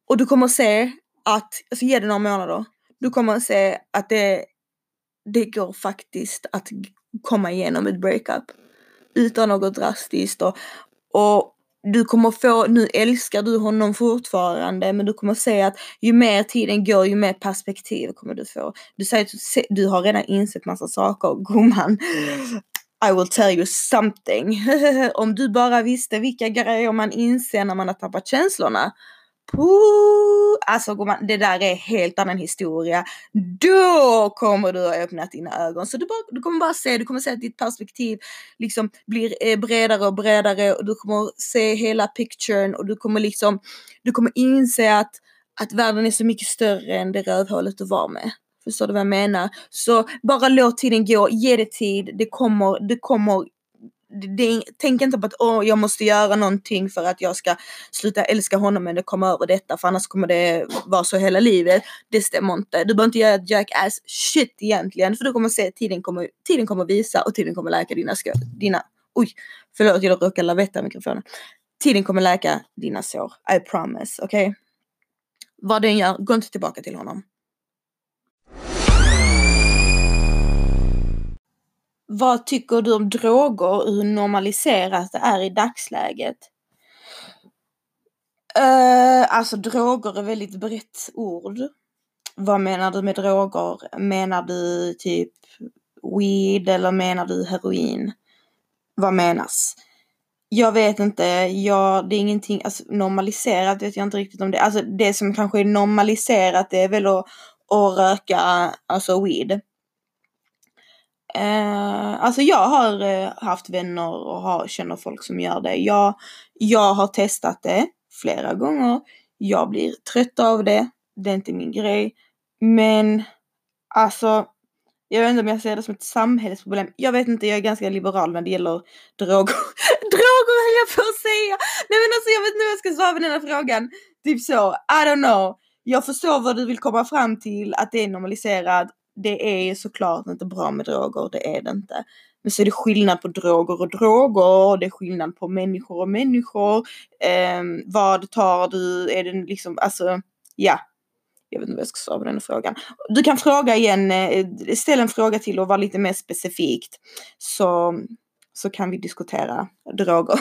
Och du kommer se att, alltså ge det några månader, du kommer se att det, det går faktiskt att komma igenom ett breakup utan något drastiskt och, och du kommer få, nu älskar du honom fortfarande men du kommer se att ju mer tiden går ju mer perspektiv kommer du få. Du säger att du har redan insett massa saker gumman. I will tell you something. Om du bara visste vilka grejer man inser när man har tappat känslorna. Puh, alltså det där är helt annan historia. Då kommer du ha öppnat dina ögon. Så du, bara, du kommer bara se, du kommer se att ditt perspektiv liksom blir eh, bredare och bredare och du kommer se hela picturen och du kommer liksom, du kommer inse att, att världen är så mycket större än det rövhålet du var med. Förstår du vad jag menar? Så bara låt tiden gå, ge det tid, det kommer, det kommer det, tänk inte på att åh, jag måste göra någonting för att jag ska sluta älska honom eller komma över detta för annars kommer det vara så hela livet. Det stämmer inte. Du behöver inte göra jackass shit egentligen för du kommer se tiden kommer, tiden kommer visa och tiden kommer läka dina skor. Dina, oj, förlåt jag råkade lavetta mikrofonen. Tiden kommer läka dina sår. I promise, okej? Okay? Vad den gör, gå inte tillbaka till honom. Vad tycker du om droger och hur normaliserat det är i dagsläget? Uh, alltså droger är väldigt brett ord. Vad menar du med droger? Menar du typ weed eller menar du heroin? Vad menas? Jag vet inte, jag, det är ingenting, alltså normaliserat vet jag inte riktigt om det, alltså det som kanske är normaliserat det är väl att, att röka, alltså weed. Eh, alltså jag har eh, haft vänner och har, känner folk som gör det. Jag, jag har testat det flera gånger. Jag blir trött av det. Det är inte min grej. Men alltså, jag vet inte om jag ser det som ett samhällsproblem. Jag vet inte, jag är ganska liberal när det gäller droger. droger höll jag på att säga! Nej men alltså jag vet inte hur jag ska svara på den här frågan. Typ så, I don't know. Jag förstår vad du vill komma fram till, att det är normaliserat det är såklart inte bra med droger, det är det inte. Men så är det skillnad på droger och droger, det är skillnad på människor och människor. Eh, vad tar du? Är det liksom, alltså, ja. Jag vet inte vad jag ska svara på den frågan. Du kan fråga igen, eh, ställ en fråga till och var lite mer specifikt. Så, så kan vi diskutera droger.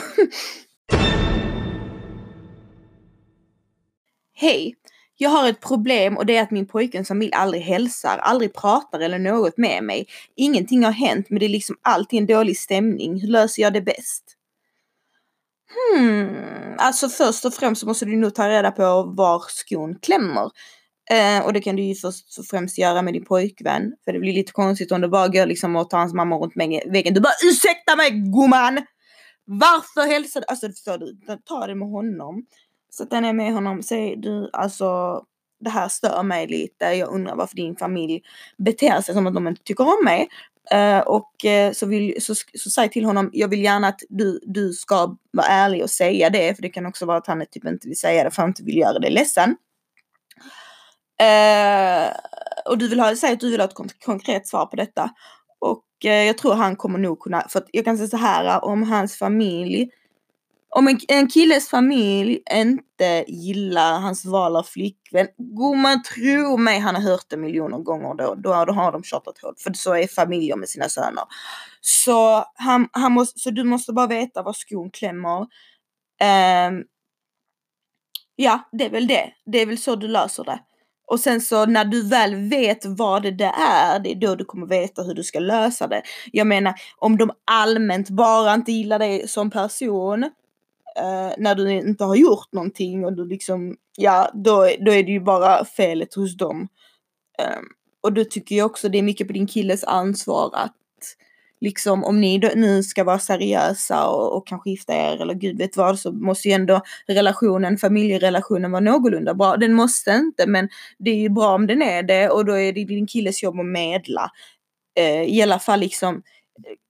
Hej! Jag har ett problem och det är att min pojkens familj aldrig hälsar, aldrig pratar eller något med mig. Ingenting har hänt men det är liksom alltid en dålig stämning. Hur löser jag det bäst? Hmm, alltså först och främst så måste du nog ta reda på var skon klämmer. Eh, och det kan du ju först och främst göra med din pojkvän. För det blir lite konstigt om du bara går liksom och tar hans mamma runt väggen. Du bara ursäkta mig gumman! Varför hälsar du? Alltså förstår du, ta det med honom. Så den är med honom. Säg du, alltså det här stör mig lite. Jag undrar varför din familj beter sig som att de inte tycker om mig. Uh, och uh, så, vill, så, så säg till honom, jag vill gärna att du, du ska vara ärlig och säga det. För det kan också vara att han typ inte vill säga det för han inte vill göra dig ledsen. Uh, och du vill ha, säg att du vill ha ett konkret svar på detta. Och jag tror han kommer nog kunna, för att jag kan säga så här om hans familj om en, en killes familj inte gillar hans val av flickvän, gumman tro mig han har hört det miljoner gånger då, då, då har de tjatat hårt. För så är familjer med sina söner. Så, han, han måste, så du måste bara veta var skon klämmer. Um, ja, det är väl det. Det är väl så du löser det. Och sen så när du väl vet vad det är, det är då du kommer veta hur du ska lösa det. Jag menar, om de allmänt bara inte gillar dig som person, eh, när du inte har gjort någonting och du liksom, ja, då, då är det ju bara felet hos dem. Eh, och då tycker jag också det är mycket på din killes ansvar att liksom om ni nu ska vara seriösa och, och kanske gifta er eller gud vet vad så måste ju ändå relationen, familjerelationen vara någorlunda bra. Den måste inte men det är ju bra om den är det och då är det din killes jobb att medla. Eh, I alla fall liksom,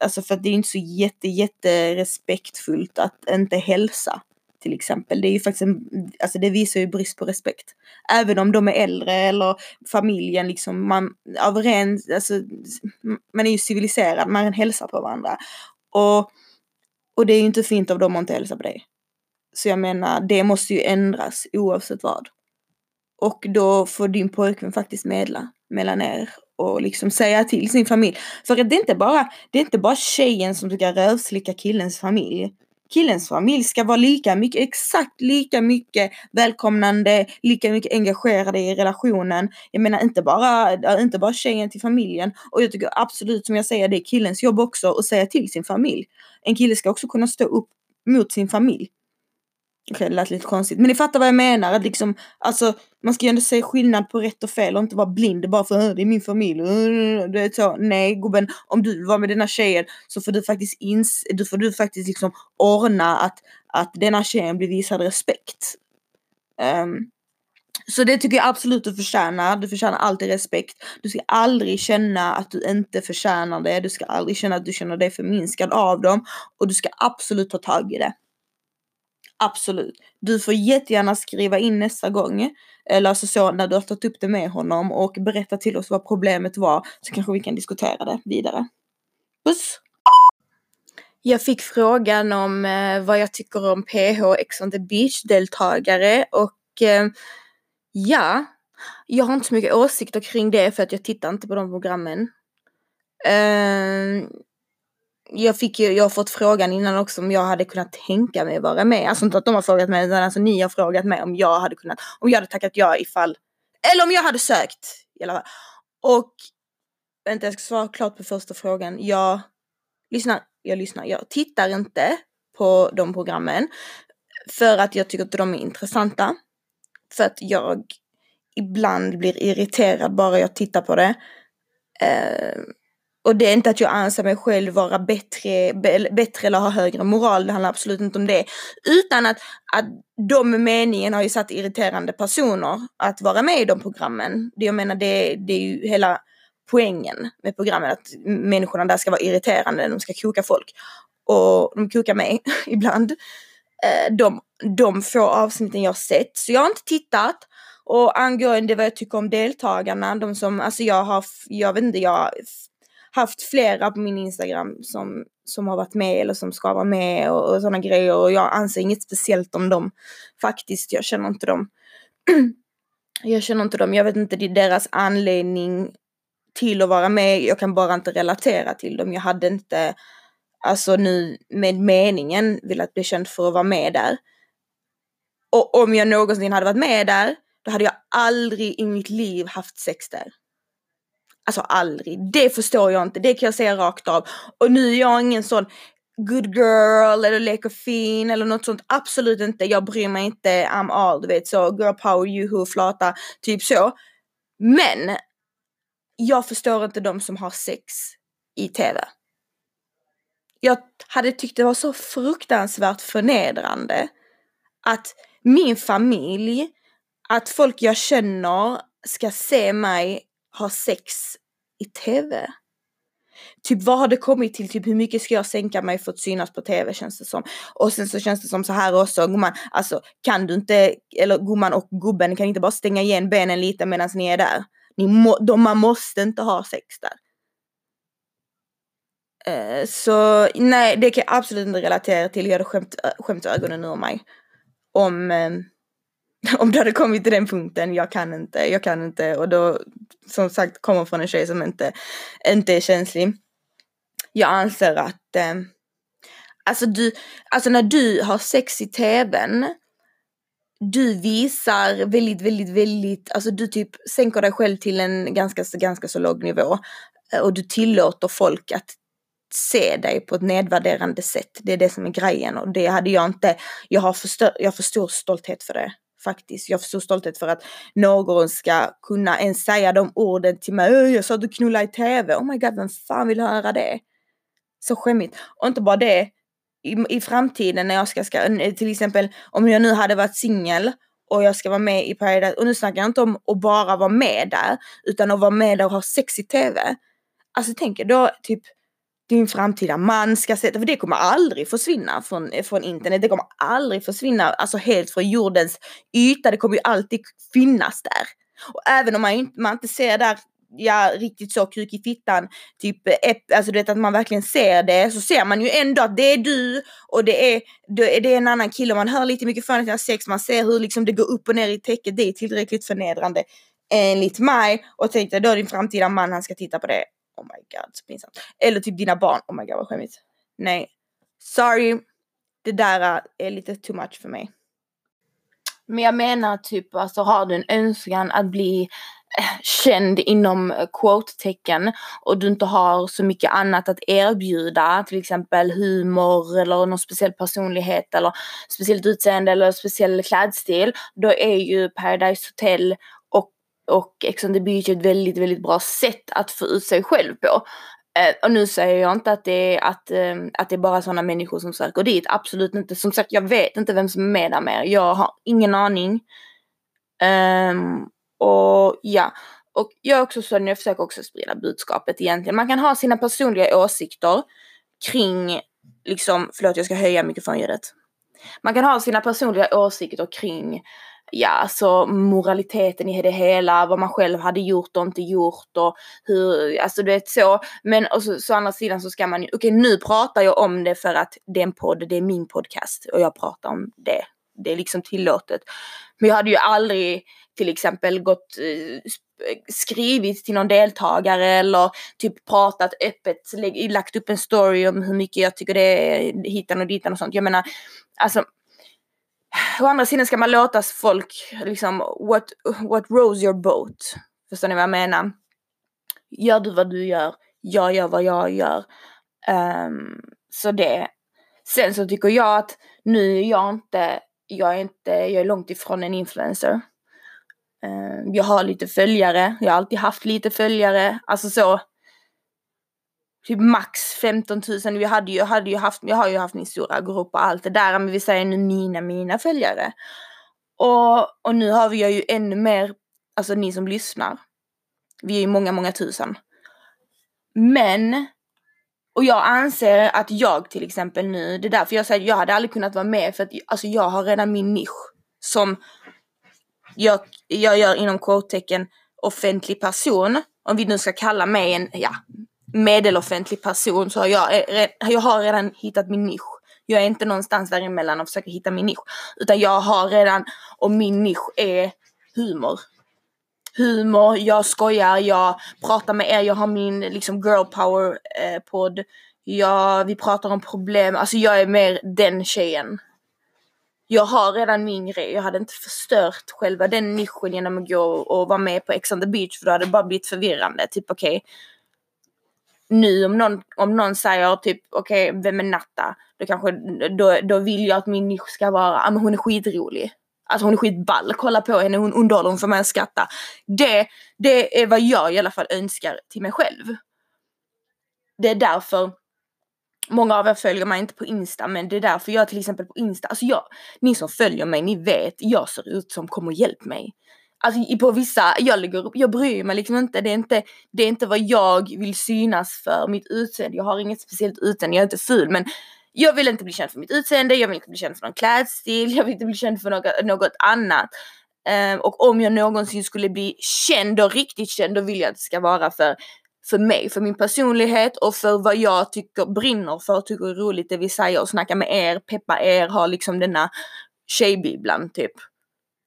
alltså för att det är inte så jätte jätte respektfullt att inte hälsa till exempel. Det är ju faktiskt en, alltså det visar ju brist på respekt. Även om de är äldre eller familjen liksom, man, av ren, alltså, man är ju civiliserad, man hälsar på varandra. Och, och det är ju inte fint av dem att inte hälsa på dig. Så jag menar, det måste ju ändras oavsett vad. Och då får din pojkvän faktiskt medla mellan er och liksom säga till sin familj. För det är inte bara, det är inte bara tjejen som ska rövslicka killens familj killens familj ska vara lika mycket, exakt lika mycket välkomnande, lika mycket engagerade i relationen. Jag menar inte bara, inte bara tjejen till familjen. Och jag tycker absolut som jag säger, det är killens jobb också att säga till sin familj. En kille ska också kunna stå upp mot sin familj. Okej, okay, det lät lite konstigt. Men ni fattar vad jag menar. Att liksom, alltså, man ska ju ändå se skillnad på rätt och fel och inte vara blind bara för att det är min familj. Det är så. Nej gubben, om du vill vara med denna tjejen så får du faktiskt ins du får du faktiskt liksom ordna att, att denna tjejen blir visad respekt. Um, så det tycker jag absolut du förtjänar. Du förtjänar alltid respekt. Du ska aldrig känna att du inte förtjänar det. Du ska aldrig känna att du känner dig förminskad av dem. Och du ska absolut ta tag i det. Absolut. Du får jättegärna skriva in nästa gång. Eller alltså så när du har tagit upp det med honom och berätta till oss vad problemet var. Så kanske vi kan diskutera det vidare. Puss! Jag fick frågan om eh, vad jag tycker om PH Ex on the Beach deltagare och eh, ja, jag har inte så mycket åsikter kring det för att jag tittar inte på de programmen. Eh, jag fick ju, jag har fått frågan innan också om jag hade kunnat tänka mig vara med. Alltså inte att de har frågat mig utan alltså ni har frågat mig om jag hade kunnat, om jag hade tackat ja ifall, eller om jag hade sökt i alla fall. Och, vänta jag ska svara klart på första frågan. Jag lyssnar, jag lyssnar, jag tittar inte på de programmen för att jag tycker att de är intressanta. För att jag ibland blir irriterad bara jag tittar på det. Eh, och det är inte att jag anser mig själv vara bättre, bättre eller ha högre moral, det handlar absolut inte om det. Utan att, att de med meningen har ju satt irriterande personer att vara med i de programmen. Det jag menar det, det är ju hela poängen med programmen, att människorna där ska vara irriterande, de ska koka folk. Och de kokar mig ibland. Eh, de, de få avsnitten jag har sett. Så jag har inte tittat. Och angående vad jag tycker om deltagarna, de som, alltså jag har, jag vet inte, jag haft flera på min Instagram som, som har varit med eller som ska vara med och, och sådana grejer och jag anser inget speciellt om dem. Faktiskt, jag känner inte dem. jag känner inte dem, jag vet inte det är deras anledning till att vara med, jag kan bara inte relatera till dem. Jag hade inte, alltså nu med meningen velat bli känd för att vara med där. Och om jag någonsin hade varit med där, då hade jag aldrig i mitt liv haft sex där. Alltså aldrig. Det förstår jag inte. Det kan jag säga rakt av. Och nu är jag ingen sån good girl eller leker fin eller något sånt. Absolut inte. Jag bryr mig inte. I'm all, du vet så. Girl power, juhu, flata. Typ så. Men jag förstår inte de som har sex i TV. Jag hade tyckt det var så fruktansvärt förnedrande att min familj, att folk jag känner ska se mig ha sex i TV. Typ vad har det kommit till? Typ hur mycket ska jag sänka mig för att synas på TV känns det som. Och sen så känns det som så här också, gumman, alltså kan du inte, eller gumman och gubben kan inte bara stänga igen benen lite medan ni är där. Ni må, de, man måste inte ha sex där. Uh, så nej, det kan jag absolut inte relatera till. Jag hade skämt, eh, skämt ögonen ur mig. Om, um, om det hade kommit till den punkten. Jag kan inte, jag kan inte. Och då, som sagt, kommer från en tjej som inte, inte är känslig. Jag anser att, eh, alltså du, alltså när du har sex i tvn du visar väldigt, väldigt, väldigt, alltså du typ sänker dig själv till en ganska, ganska så låg nivå eh, och du tillåter folk att se dig på ett nedvärderande sätt. Det är det som är grejen och det hade jag inte, jag har för, stör, jag har för stor stolthet för det. Faktiskt. Jag har så stolthet för att någon ska kunna ens säga de orden till mig. Jag sa att du knullade i tv. Oh my god, vem fan vill höra det? Så skämmigt. Och inte bara det, i, i framtiden när jag ska, ska, till exempel om jag nu hade varit singel och jag ska vara med i Paradise, och nu snackar jag inte om att bara vara med där, utan att vara med där och ha sex i TV. Alltså tänk då typ din framtida man ska sätta, för det kommer aldrig försvinna från, från internet, det kommer aldrig försvinna alltså helt från jordens yta, det kommer ju alltid finnas där. Och även om man, man inte ser där ja, riktigt så kuk i fittan, typ alltså du vet att man verkligen ser det, så ser man ju ändå att det är du och det är, det är en annan kille man hör lite mycket från sex, man ser hur liksom det går upp och ner i täcket, det är tillräckligt förnedrande enligt mig och tänkte då din framtida man han ska titta på det. Oh my god, så pinsamt. Eller typ dina barn, oh my god vad skämmigt. Nej, sorry, det där är lite too much för mig. Men jag menar typ alltså har du en önskan att bli eh, känd inom eh, quote-tecken och du inte har så mycket annat att erbjuda, till exempel humor eller någon speciell personlighet eller speciellt utseende eller speciell klädstil, då är ju Paradise Hotel och, Ex on the Beach är ett väldigt, väldigt bra sätt att få ut sig själv på. Eh, och nu säger jag inte att det är, att, eh, att det är bara sådana människor som söker dit, absolut inte. Som sagt, jag vet inte vem som är med där mer. Jag har ingen aning. Um, och ja, och jag är också sån, jag försöker också sprida budskapet egentligen. Man kan ha sina personliga åsikter kring, liksom, förlåt jag ska höja mikrofonljudet. Man kan ha sina personliga åsikter kring, ja alltså moraliteten i det hela, vad man själv hade gjort och inte gjort och hur, alltså du vet så. Men och så, så andra sidan så ska man ju, okej okay, nu pratar jag om det för att det är en podd, det är min podcast och jag pratar om det. Det är liksom tillåtet. Men jag hade ju aldrig till exempel gått eh, skrivit till någon deltagare eller typ pratat öppet, lagt upp en story om hur mycket jag tycker det är hitan och ditan och sånt. Jag menar, alltså å andra sidan ska man låta folk liksom, what, what rows your boat? Förstår ni vad jag menar? Gör du vad du gör, jag gör vad jag gör. Um, så det. Sen så tycker jag att nu är jag inte, jag är inte, jag är långt ifrån en influencer. Um, jag har lite följare, jag har alltid haft lite följare, alltså så. Typ max 15 000, vi hade ju, hade ju haft, jag har ju haft min stora grupp och allt det där, men vi säger nu mina, mina följare. Och, och nu har vi ju ännu mer, alltså ni som lyssnar. Vi är ju många, många tusen. Men, och jag anser att jag till exempel nu, det är därför jag säger att jag hade aldrig kunnat vara med för att alltså jag har redan min nisch som jag, jag gör inom quote-tecken offentlig person, om vi nu ska kalla mig en ja, medeloffentlig person så har jag, är, jag har redan hittat min nisch. Jag är inte någonstans däremellan och försöker hitta min nisch. Utan jag har redan, och min nisch är humor. Humor, jag skojar, jag pratar med er, jag har min liksom girl power eh, podd. Jag, vi pratar om problem, alltså jag är mer den tjejen jag har redan min grej. Jag hade inte förstört själva den nischen genom att gå och vara med på Ex on the beach för då hade det bara blivit förvirrande. Typ okej, okay, nu om någon, om någon säger typ okej, okay, vem är Natta? Då kanske, då, då vill jag att min nisch ska vara, ja ah, men hon är skitrolig. Alltså hon är skitball, kolla på henne, hon underhåller, hon får mig att skratta. Det, det är vad jag i alla fall önskar till mig själv. Det är därför Många av er följer mig inte på Insta men det är därför jag till exempel på Insta, alltså jag, ni som följer mig, ni vet, jag ser ut som kom och hjälp mig. Alltså på vissa, jag lägger upp, jag bryr mig liksom inte, det är inte, det är inte vad jag vill synas för, mitt utseende, jag har inget speciellt utseende, jag är inte ful men jag vill inte bli känd för mitt utseende, jag vill inte bli känd för någon klädstil, jag vill inte bli känd för något, något annat. Um, och om jag någonsin skulle bli känd och riktigt känd, då vill jag att det ska vara för för mig, för min personlighet och för vad jag tycker brinner för, tycker är roligt, det vill säga att snacka med er, peppa er, ha liksom denna tjejbibblan typ.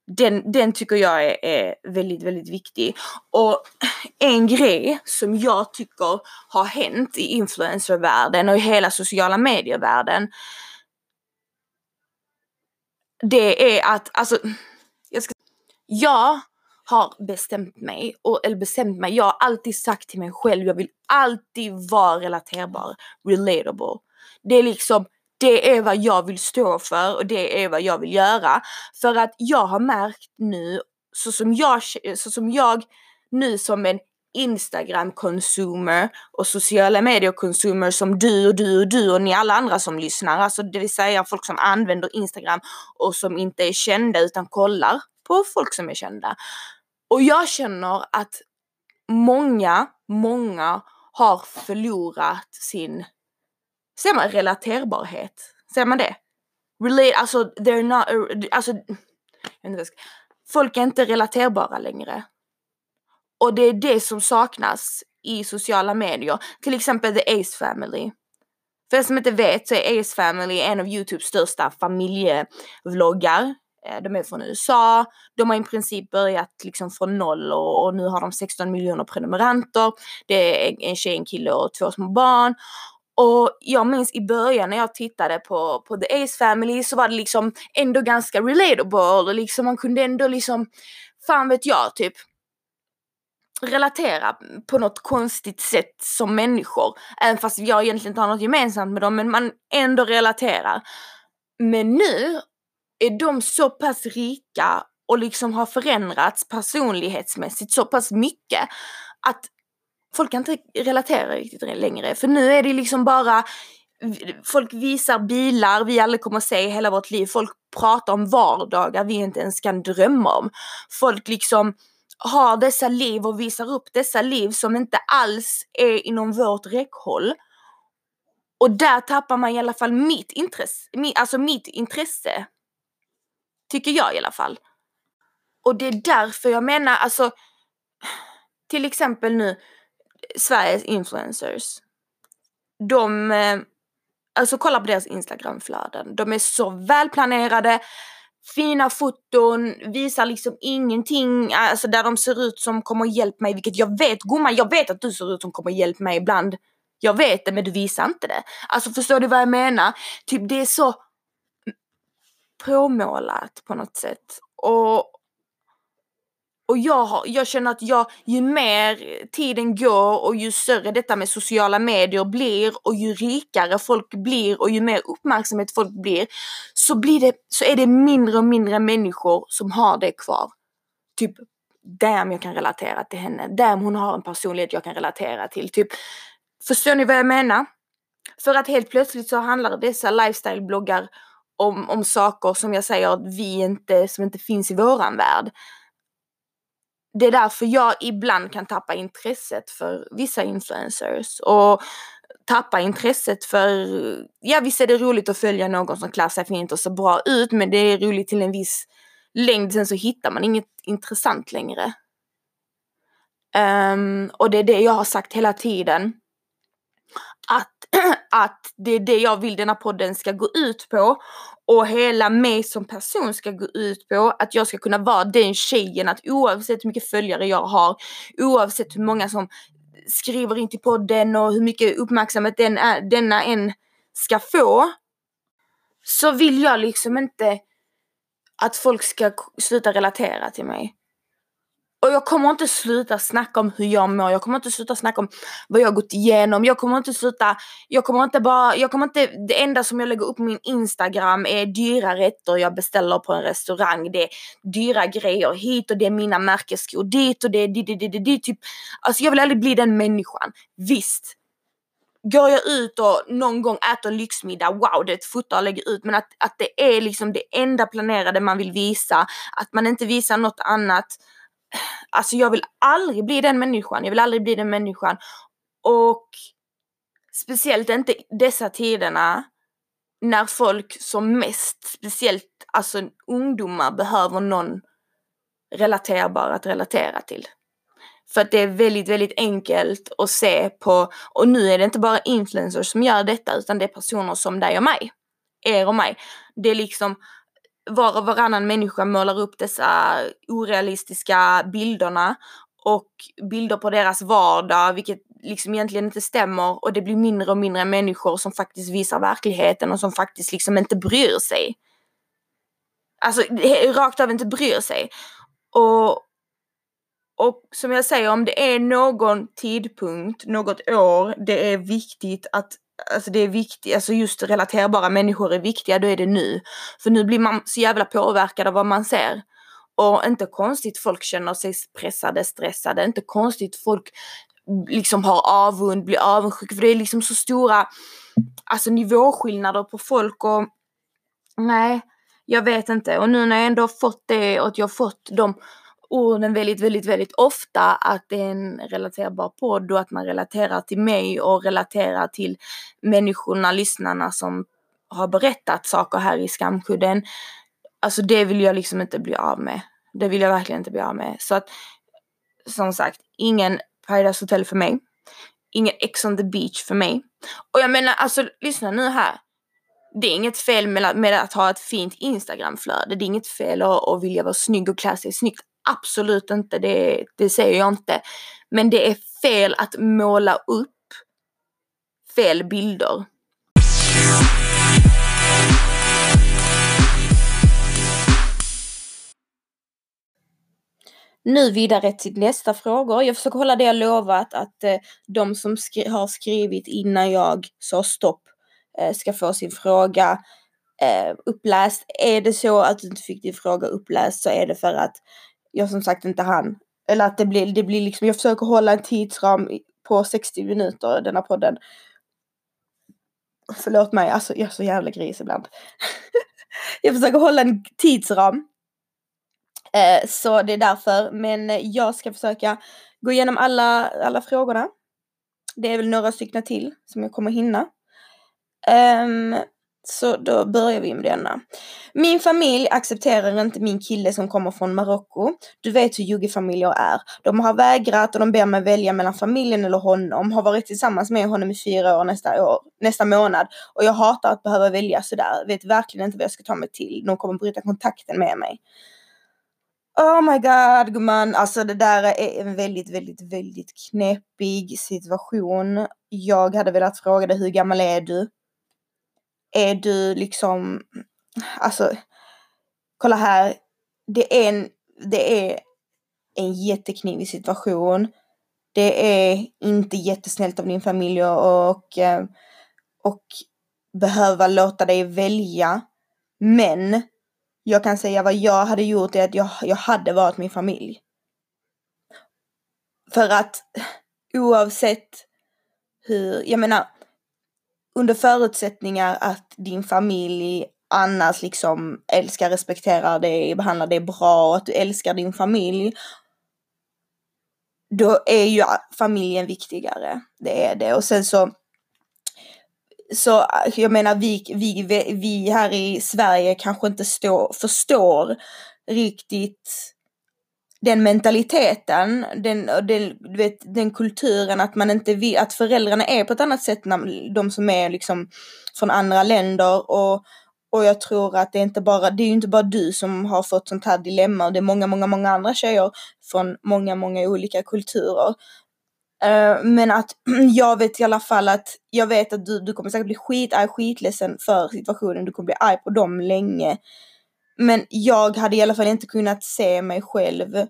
Den, den tycker jag är, är väldigt, väldigt viktig. Och en grej som jag tycker har hänt i influencervärlden och i hela sociala medievärlden. Det är att, alltså, jag ska, jag har bestämt mig, och, eller bestämt mig, jag har alltid sagt till mig själv, jag vill alltid vara relaterbar, relatable. Det är liksom, det är vad jag vill stå för och det är vad jag vill göra. För att jag har märkt nu, så som jag, så som jag nu som en Instagram-consumer och sociala medier-consumer som du och du och du och ni alla andra som lyssnar, alltså det vill säga folk som använder Instagram och som inte är kända utan kollar på folk som är kända. Och jag känner att många, många har förlorat sin, ser man relaterbarhet? Ser man det? Relate, alltså they're not, alltså, folk är inte relaterbara längre. Och det är det som saknas i sociala medier. Till exempel The Ace Family. För er som inte vet så är Ace Family en av Youtubes största familjevloggar. Eh, de är från USA, de har i princip börjat liksom från noll och, och nu har de 16 miljoner prenumeranter. Det är en tjej, en kille och två små barn. Och jag minns i början när jag tittade på, på The Ace Family så var det liksom ändå ganska relatable och liksom man kunde ändå liksom, fan vet jag typ, relatera på något konstigt sätt som människor. Även fast jag egentligen inte har något gemensamt med dem men man ändå relaterar. Men nu är de så pass rika och liksom har förändrats personlighetsmässigt så pass mycket att folk kan inte relatera riktigt längre. För nu är det liksom bara Folk visar bilar vi aldrig kommer att se i hela vårt liv. Folk pratar om vardagar vi inte ens kan drömma om. Folk liksom har dessa liv och visar upp dessa liv som inte alls är inom vårt räckhåll. Och där tappar man i alla fall mitt intresse, alltså mitt intresse Tycker jag i alla fall. Och det är därför jag menar, alltså till exempel nu Sveriges influencers. De, eh, alltså kolla på deras Instagramflöden. De är så välplanerade, fina foton, visar liksom ingenting, alltså där de ser ut som kommer hjälpa mig, vilket jag vet, gumman, jag vet att du ser ut som kommer hjälpa mig ibland. Jag vet det men du visar inte det. Alltså förstår du vad jag menar? Typ det är så påmålat på något sätt. Och, och jag, har, jag känner att jag, ju mer tiden går och ju större detta med sociala medier blir och ju rikare folk blir och ju mer uppmärksamhet folk blir så, blir det, så är det mindre och mindre människor som har det kvar. Typ, damn jag kan relatera till henne. Damn hon har en personlighet jag kan relatera till. Typ, förstår ni vad jag menar? För att helt plötsligt så handlar dessa lifestyle-bloggar om, om saker som jag säger att vi inte, som inte finns i våran värld. Det är därför jag ibland kan tappa intresset för vissa influencers och tappa intresset för, ja visst är det roligt att följa någon som klär sig fint och ser bra ut men det är roligt till en viss längd sen så hittar man inget intressant längre. Um, och det är det jag har sagt hela tiden. Att att det är det jag vill denna podden ska gå ut på och hela mig som person ska gå ut på att jag ska kunna vara den tjejen att oavsett hur mycket följare jag har, oavsett hur många som skriver in till podden och hur mycket uppmärksamhet den är, denna än ska få så vill jag liksom inte att folk ska sluta relatera till mig. Och jag kommer inte sluta snacka om hur jag mår, jag kommer inte sluta snacka om vad jag har gått igenom, jag kommer inte sluta, jag kommer inte bara, jag kommer inte, det enda som jag lägger upp på min Instagram är dyra rätter jag beställer på en restaurang, det är dyra grejer hit och det är mina märkesskor dit och det är dit, dit, dit, dit, typ. Alltså jag vill aldrig bli den människan. Visst, går jag ut och någon gång äter lyxmiddag, wow det är ett foto jag lägger ut. Men att, att det är liksom det enda planerade man vill visa, att man inte visar något annat. Alltså jag vill aldrig bli den människan, jag vill aldrig bli den människan. Och speciellt inte dessa tiderna när folk som mest, speciellt alltså ungdomar, behöver någon relaterbar att relatera till. För att det är väldigt, väldigt enkelt att se på, och nu är det inte bara influencers som gör detta utan det är personer som dig och mig. Er och mig. Det är liksom var och varannan människa målar upp dessa orealistiska bilderna och bilder på deras vardag, vilket liksom egentligen inte stämmer och det blir mindre och mindre människor som faktiskt visar verkligheten och som faktiskt liksom inte bryr sig. Alltså rakt av inte bryr sig. Och, och som jag säger, om det är någon tidpunkt, något år, det är viktigt att Alltså det är viktigt, alltså just relaterbara människor är viktiga, då är det nu. För nu blir man så jävla påverkad av vad man ser. Och inte konstigt folk känner sig pressade, stressade, inte konstigt folk liksom har avund, blir avundsjuka, för det är liksom så stora alltså nivåskillnader på folk och nej, jag vet inte. Och nu när jag ändå fått det och att jag fått de orden väldigt, väldigt, väldigt ofta att det är en relaterbar podd och att man relaterar till mig och relaterar till människorna, lyssnarna som har berättat saker här i skamkudden. Alltså det vill jag liksom inte bli av med. Det vill jag verkligen inte bli av med. Så att som sagt, ingen Paradise Hotel för mig. Ingen Ex on the beach för mig. Och jag menar alltså lyssna nu här det är inget fel med, att ha ett fint Instagramflöde. Det är inget fel att, att vilja vara snygg och klä sig snyggt. Absolut inte, det, det säger jag inte. Men det är fel att måla upp fel bilder. Nu vidare till nästa frågor. Jag försöker hålla det jag lovat att eh, de som skri har skrivit innan jag sa stopp Eh, ska få sin fråga eh, uppläst. Är det så att du inte fick din fråga uppläst så är det för att jag som sagt inte hann. Eller att det blir, det blir liksom, jag försöker hålla en tidsram på 60 minuter denna podden. Förlåt mig, alltså jag är så jävla gris ibland. jag försöker hålla en tidsram. Eh, så det är därför, men jag ska försöka gå igenom alla, alla frågorna. Det är väl några stycken till som jag kommer hinna. Um, så då börjar vi med denna. Min familj accepterar inte min kille som kommer från Marocko. Du vet hur juggefamiljer är. De har vägrat och de ber mig välja mellan familjen eller honom. Har varit tillsammans med honom i fyra år nästa, år, nästa månad. Och jag hatar att behöva välja sådär. Vet verkligen inte vad jag ska ta mig till. De kommer bryta kontakten med mig. Oh my god gumman, alltså det där är en väldigt, väldigt, väldigt knepig situation. Jag hade velat fråga dig hur gammal är du? Är du liksom, alltså, kolla här, det är en, det är en jätteknivig situation. Det är inte jättesnällt av din familj och, eh, och behöva låta dig välja. Men jag kan säga vad jag hade gjort är att jag, jag hade varit min familj. För att oavsett hur, jag menar, under förutsättningar att din familj annars liksom älskar, respekterar dig, behandlar dig bra och att du älskar din familj. Då är ju familjen viktigare. Det är det. Och sen så så jag menar vi, vi, vi här i Sverige kanske inte stå, förstår riktigt den mentaliteten, den, den, du vet, den kulturen att man inte vill, att föräldrarna är på ett annat sätt när de som är liksom från andra länder och, och jag tror att det är inte bara, det är ju inte bara du som har fått sånt här dilemma, och det är många, många, många andra tjejer från många, många olika kulturer. Uh, men att jag vet i alla fall att jag vet att du, du kommer säkert bli skitarg, skitledsen för situationen, du kommer bli arg på dem länge. Men jag hade i alla fall inte kunnat se mig själv.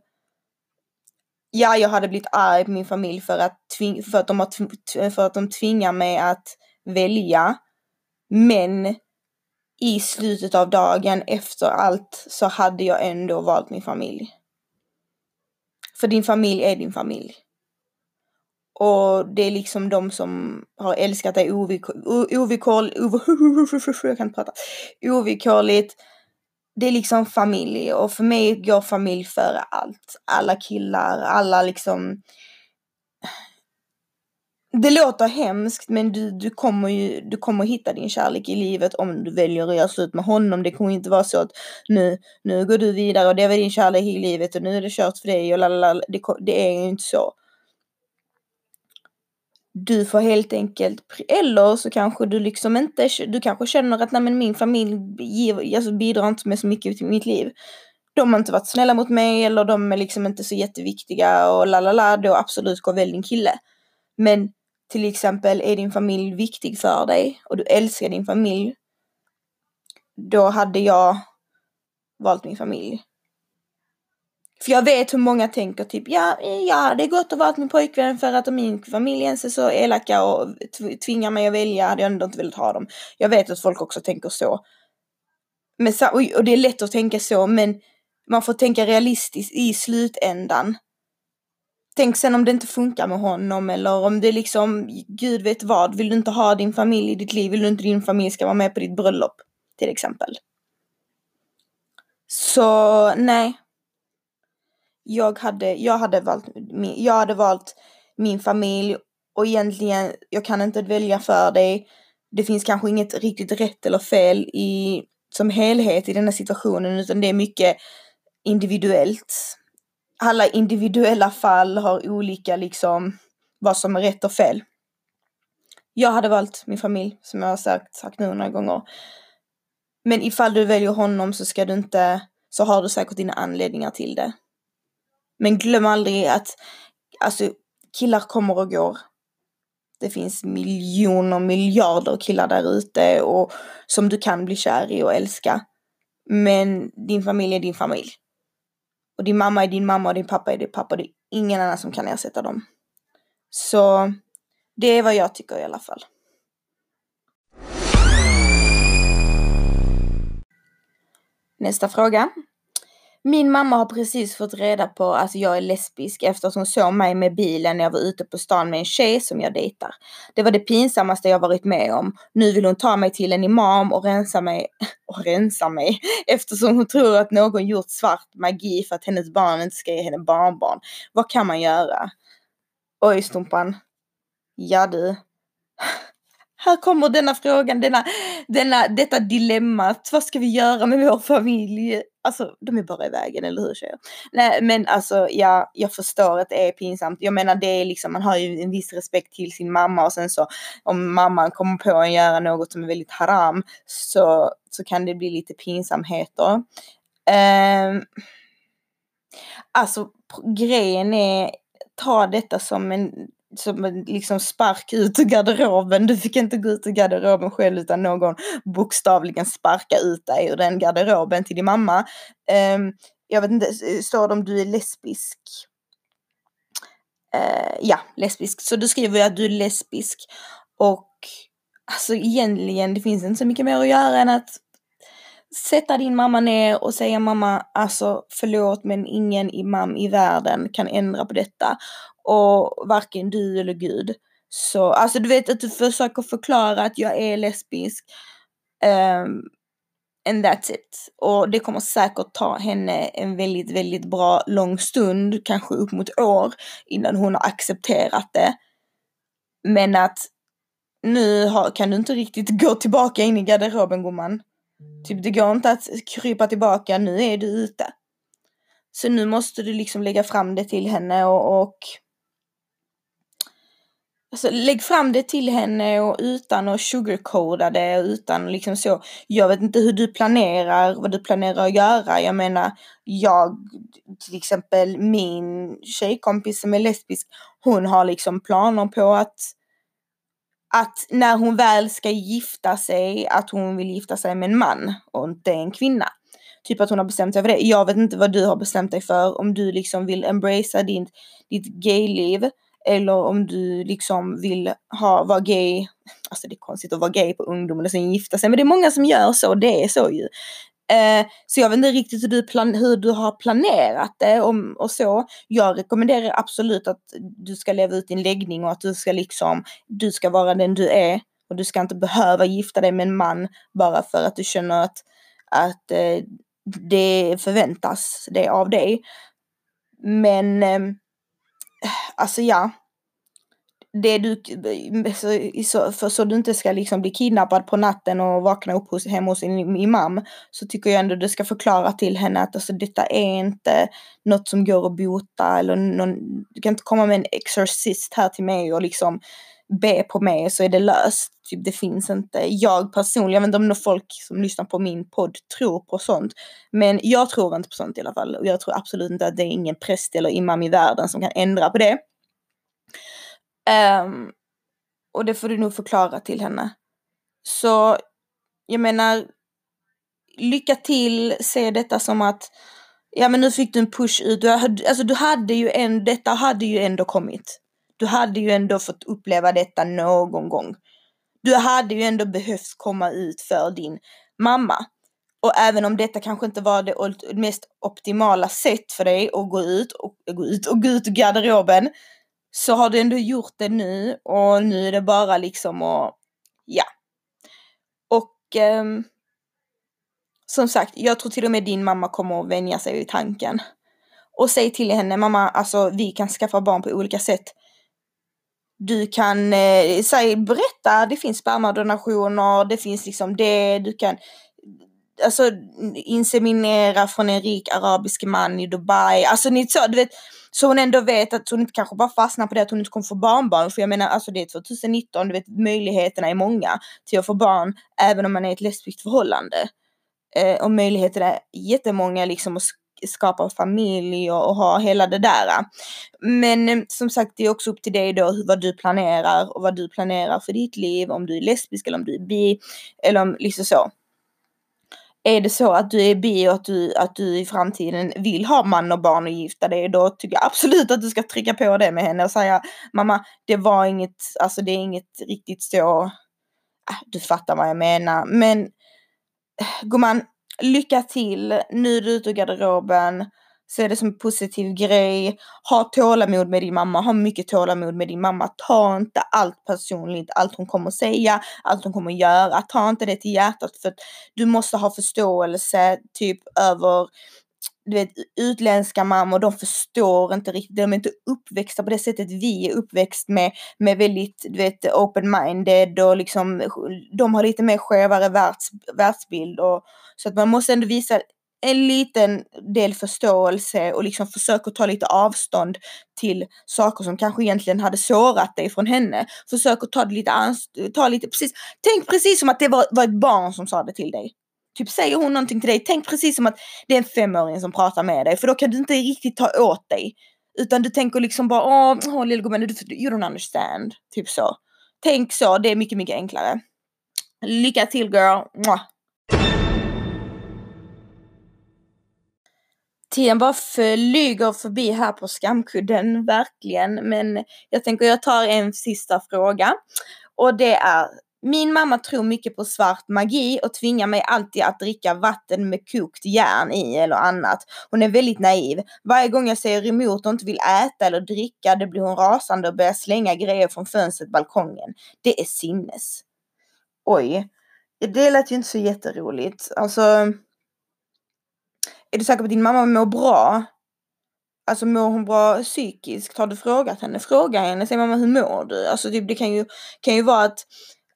Ja, jag hade blivit arg på min familj för att, tving, för att, de, har, för att de tvingar mig att välja. Men i slutet av dagen efter allt så hade jag ändå valt min familj. För din familj är din familj. Och det är liksom de som har älskat dig ovillkorligt, ovillkorligt det är liksom familj och för mig går familj före allt. Alla killar, alla liksom det låter hemskt men du, du kommer ju du kommer hitta din kärlek i livet om du väljer att göra slut med honom. Det kommer inte vara så att nu, nu går du vidare och det var din kärlek i livet och nu är det kört för dig och lalala. Det, det är ju inte så. Du får helt enkelt, eller så kanske du liksom inte, du kanske känner att nej men min familj ger, alltså bidrar inte med så mycket till mitt liv. De har inte varit snälla mot mig eller de är liksom inte så jätteviktiga och la la la, då absolut gå välj din kille. Men till exempel är din familj viktig för dig och du älskar din familj. Då hade jag valt min familj. För jag vet hur många tänker typ, ja, ja det är gott att vara min pojkvän för att om min familj ens är så elaka och tvingar mig att välja hade jag ändå inte velat ha dem. Jag vet att folk också tänker så. Men, och det är lätt att tänka så, men man får tänka realistiskt i slutändan. Tänk sen om det inte funkar med honom eller om det liksom, gud vet vad, vill du inte ha din familj i ditt liv, vill du inte din familj ska vara med på ditt bröllop till exempel. Så nej. Jag hade, jag hade valt, jag hade valt min familj och egentligen, jag kan inte välja för dig. Det finns kanske inget riktigt rätt eller fel i, som helhet i den här situationen utan det är mycket individuellt alla individuella fall har olika liksom vad som är rätt och fel. Jag hade valt min familj som jag har sagt, sagt nu några gånger. Men ifall du väljer honom så ska du inte, så har du säkert dina anledningar till det. Men glöm aldrig att alltså, killar kommer och går. Det finns miljoner, miljarder killar där ute och som du kan bli kär i och älska. Men din familj är din familj. Och din mamma är din mamma och din pappa är din pappa. Det är ingen annan som kan ersätta dem. Så det är vad jag tycker i alla fall. Nästa fråga. Min mamma har precis fått reda på att jag är lesbisk efter att hon såg mig med bilen när jag var ute på stan med en tjej som jag dejtar. Det var det pinsammaste jag varit med om. Nu vill hon ta mig till en imam och rensa mig, och rensa mig eftersom hon tror att någon gjort svart magi för att hennes barn inte ska ge henne barnbarn. Vad kan man göra? Oj, Stumpan. Ja du här kommer denna frågan, denna, denna, detta dilemmat. Vad ska vi göra med vår familj? Alltså, de är bara i vägen, eller hur tjejer? Nej, men alltså, ja, jag förstår att det är pinsamt. Jag menar, det är liksom, man har ju en viss respekt till sin mamma och sen så om mamman kommer på att göra något som är väldigt haram så, så kan det bli lite pinsamheter. Um, alltså, grejen är, ta detta som en som en liksom spark ut ur garderoben. Du fick inte gå ut ur garderoben själv utan någon bokstavligen sparka ut dig ur den garderoben till din mamma. Um, jag vet inte, står det om du är lesbisk? Uh, ja, lesbisk. Så du skriver att du är lesbisk och alltså egentligen det finns inte så mycket mer att göra än att sätta din mamma ner och säga mamma, alltså förlåt men ingen imam i världen kan ändra på detta. Och varken du eller Gud. Så alltså du vet att du försöker förklara att jag är lesbisk. Um, and that's it. Och det kommer säkert ta henne en väldigt, väldigt bra lång stund, kanske upp mot år, innan hon har accepterat det. Men att nu har, kan du inte riktigt gå tillbaka in i garderoben gumman. Typ det går inte att krypa tillbaka, nu är du ute. Så nu måste du liksom lägga fram det till henne och, och Alltså lägg fram det till henne och utan att sugarcoda det och utan liksom så. Jag vet inte hur du planerar, vad du planerar att göra. Jag menar, jag, till exempel min tjejkompis som är lesbisk, hon har liksom planer på att att när hon väl ska gifta sig, att hon vill gifta sig med en man och inte en kvinna. Typ att hon har bestämt sig för det. Jag vet inte vad du har bestämt dig för, om du liksom vill embracea din, ditt gayliv eller om du liksom vill ha, vara gay, alltså det är konstigt att vara gay på ungdomen och sen gifta sig, men det är många som gör så, det är så ju. Eh, så jag vet inte riktigt hur du, plan hur du har planerat det och, och så. Jag rekommenderar absolut att du ska leva ut din läggning och att du ska liksom, du ska vara den du är och du ska inte behöva gifta dig med en man bara för att du känner att, att eh, det förväntas det av dig. Men eh, alltså ja, det du, så, för, så du inte ska liksom bli kidnappad på natten och vakna upp hos, hemma hos sin imam, så tycker jag ändå du ska förklara till henne att alltså, detta är inte något som går att bota eller någon, du kan inte komma med en exorcist här till mig och liksom be på mig så är det löst. Typ det finns inte. Jag personligen, jag vet inte om folk som lyssnar på min podd tror på sånt. Men jag tror inte på sånt i alla fall. Och jag tror absolut inte att det är ingen präst eller imam i världen som kan ändra på det. Um, och det får du nog förklara till henne. Så jag menar, lycka till, se detta som att ja men nu fick du en push ut, du, alltså du hade ju en, detta hade ju ändå kommit. Du hade ju ändå fått uppleva detta någon gång. Du hade ju ändå behövt komma ut för din mamma. Och även om detta kanske inte var det mest optimala sätt för dig att gå ut och gå ut och gå ut ur garderoben så har du ändå gjort det nu och nu är det bara liksom att, ja. Och eh, som sagt, jag tror till och med din mamma kommer att vänja sig vid tanken. Och säg till henne, mamma, alltså vi kan skaffa barn på olika sätt. Du kan eh, säg, berätta, det finns spermadonationer, det finns liksom det, du kan alltså inseminera från en rik arabisk man i Dubai. Alltså ni så, du vet, så hon ändå vet att hon inte kanske bara fastnar på det att hon inte kommer få barnbarn. För jag menar alltså det är 2019, du vet möjligheterna är många till att få barn även om man är i ett lesbiskt förhållande. Eh, och möjligheterna är jättemånga liksom att skapa familj och, och, ha hela det där. Men eh, som sagt, det är också upp till dig då vad du planerar och vad du planerar för ditt liv, om du är lesbisk eller om du är bi eller om liksom så är det så att du är bi och att du, att du i framtiden vill ha man och barn och gifta dig, då tycker jag absolut att du ska trycka på det med henne och säga mamma, det var inget, alltså det är inget riktigt så, ah, du fattar vad jag menar, men eh, gumman, lycka till, nu är du ute ur garderoben, Se det som en positiv grej. Ha tålamod med din mamma. Ha mycket tålamod med din mamma. Ta inte allt personligt, allt hon kommer säga, allt hon kommer göra. Ta inte det till hjärtat för att du måste ha förståelse typ över du vet, utländska mammor, de förstår inte riktigt, de är inte uppväxta på det sättet vi är uppväxt med, med väldigt, du vet, open-minded och liksom, de har lite mer skevare världs, världsbild och så att man måste ändå visa en liten del förståelse och liksom försök att ta lite avstånd till saker som kanske egentligen hade sårat dig från henne. Försök att ta det lite, ta lite precis, tänk precis som att det var, var ett barn som sa det till dig. Typ säger hon någonting till dig, tänk precis som att det är en femåring som pratar med dig för då kan du inte riktigt ta åt dig. Utan du tänker liksom bara åh, åh lillgumman, you don't understand. Typ så. Tänk så, det är mycket, mycket enklare. Lycka till girl! Tiden bara flyger förbi här på skamkudden, verkligen. Men jag tänker jag tar en sista fråga. Och det är, min mamma tror mycket på svart magi och tvingar mig alltid att dricka vatten med kokt järn i eller annat. Hon är väldigt naiv. Varje gång jag säger emot och inte vill äta eller dricka, det blir hon rasande och börjar slänga grejer från fönstret, balkongen. Det är sinnes. Oj. Det lät ju inte så jätteroligt. Alltså är du säker på att din mamma mår bra? Alltså mår hon bra psykiskt? Har du frågat henne? Fråga henne, säg mamma hur mår du? Alltså typ, det kan ju, kan ju vara att,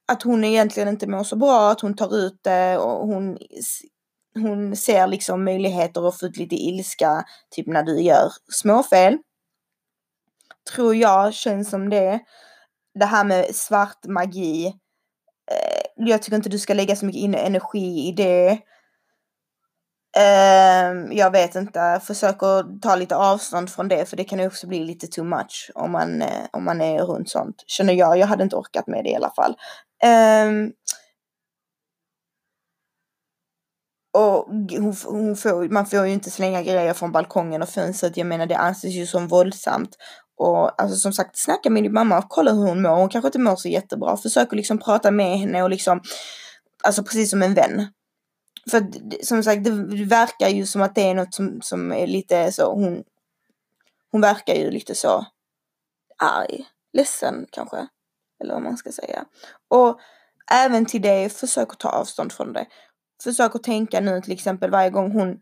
att hon egentligen inte mår så bra, att hon tar ut det och hon, hon ser liksom möjligheter att få ut lite ilska, typ när du gör småfel. Tror jag känns som det. Det här med svart magi. Eh, jag tycker inte du ska lägga så mycket energi i det. Uh, jag vet inte, försök att ta lite avstånd från det för det kan ju också bli lite too much om man, uh, om man är runt sånt. Känner jag, jag hade inte orkat med det i alla fall. Uh, och hon, hon får, man får ju inte slänga grejer från balkongen och fönstret. Jag menar det anses ju som våldsamt. Och alltså som sagt, snacka med din mamma och kolla hur hon mår. Hon kanske inte mår så jättebra. Försök att liksom prata med henne och liksom, alltså precis som en vän. För som sagt, det verkar ju som att det är något som, som är lite så, hon, hon verkar ju lite så arg, ledsen kanske. Eller vad man ska säga. Och även till det, försök att ta avstånd från det. Försök att tänka nu till exempel varje gång hon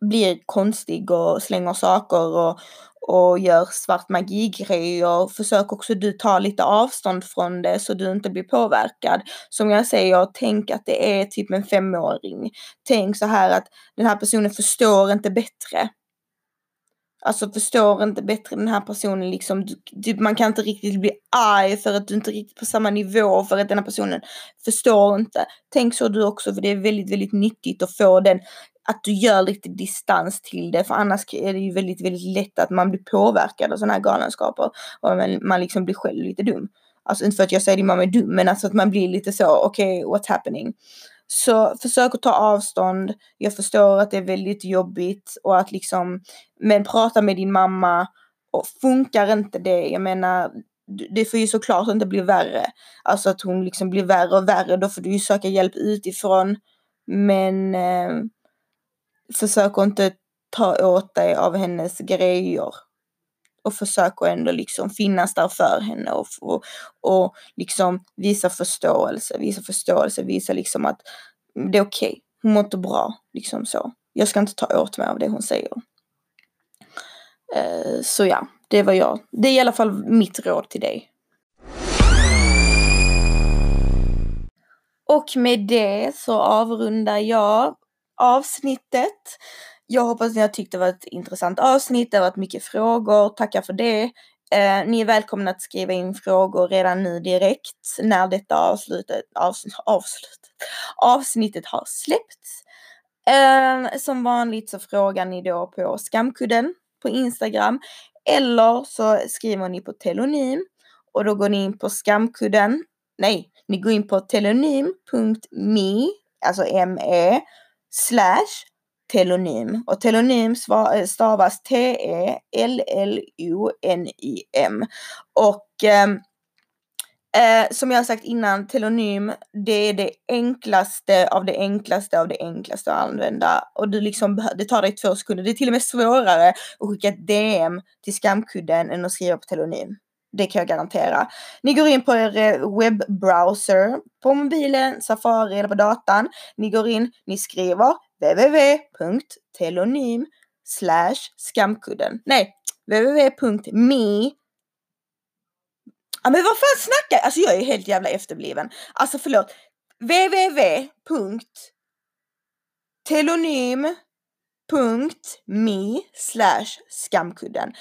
blir konstig och slänger saker och, och gör svart magi-grejer, försök också du ta lite avstånd från det så du inte blir påverkad. Som jag säger, tänk att det är typ en femåring. Tänk så här att den här personen förstår inte bättre. Alltså förstår inte bättre den här personen liksom. Du, du, man kan inte riktigt bli arg för att du inte är riktigt på samma nivå för att den här personen förstår inte. Tänk så du också för det är väldigt, väldigt nyttigt att få den att du gör lite distans till det för annars är det ju väldigt, väldigt lätt att man blir påverkad av sådana här galenskaper och man, man liksom blir själv lite dum. Alltså inte för att jag säger att din mamma är dum men alltså att man blir lite så okej okay, what's happening. Så försök att ta avstånd. Jag förstår att det är väldigt jobbigt och att liksom, men prata med din mamma och funkar inte det, jag menar, det får ju såklart inte bli värre. Alltså att hon liksom blir värre och värre, då får du ju söka hjälp utifrån. Men eh, försök att inte ta åt dig av hennes grejer och försök att ändå liksom finnas där för henne och, och, och liksom visa förståelse, visa förståelse, visa liksom att det är okej, okay. hon mår inte bra, liksom så. Jag ska inte ta åt mig av det hon säger. Uh, så ja, det var jag. Det är i alla fall mitt råd till dig. Och med det så avrundar jag avsnittet. Jag hoppas ni har tyckt det var ett intressant avsnitt. Det har varit mycket frågor. Tackar för det. Eh, ni är välkomna att skriva in frågor redan nu direkt när detta avslutet, avslut, avslut, avsnittet har släppts. Eh, som vanligt så frågar ni då på skamkudden på Instagram eller så skriver ni på telonym och då går ni in på skamkudden. Nej, ni går in på telonym.me, alltså me, slash telonym. Och telonym eh, stavas T-E-L-L-O-N-Y-M. Och eh, eh, som jag har sagt innan, telonym, det är det enklaste av det enklaste av det enklaste att använda. Och du liksom, det tar dig två sekunder. Det är till och med svårare att skicka ett DM till skamkudden än att skriva på telonym. Det kan jag garantera. Ni går in på er eh, webbrowser på mobilen, Safari eller på datan. Ni går in, ni skriver www.telonym skamkudden. Nej, www.me Ja men vad fan snackar jag? Alltså jag är helt jävla efterbliven. Alltså förlåt. www.telonym.me skamkudden.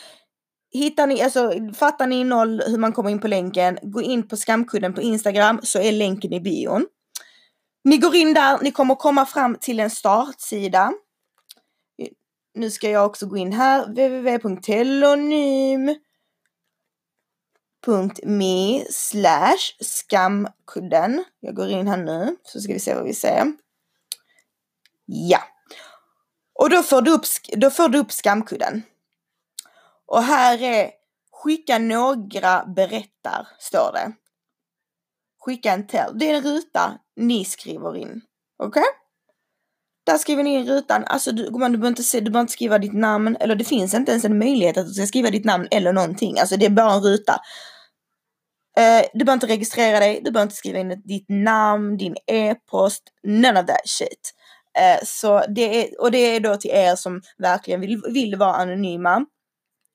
Hittar ni, alltså fattar ni noll hur man kommer in på länken, gå in på skamkudden på Instagram så är länken i bion. Ni går in där, ni kommer komma fram till en startsida. Nu ska jag också gå in här, www.telonym.me slash skamkudden. Jag går in här nu så ska vi se vad vi ser. Ja. Och då får du upp, då får du upp skamkudden. Och här är skicka några berättar, står det. Skicka en tell. Det är en ruta ni skriver in. Okej? Okay? Där skriver ni in rutan, alltså du, man, du, behöver inte se, du behöver inte skriva ditt namn, eller det finns inte ens en möjlighet att du ska skriva ditt namn eller någonting. Alltså det är bara en ruta. Uh, du behöver inte registrera dig, du behöver inte skriva in ditt namn, din e-post, none of that shit. Uh, så det är, och det är då till er som verkligen vill, vill vara anonyma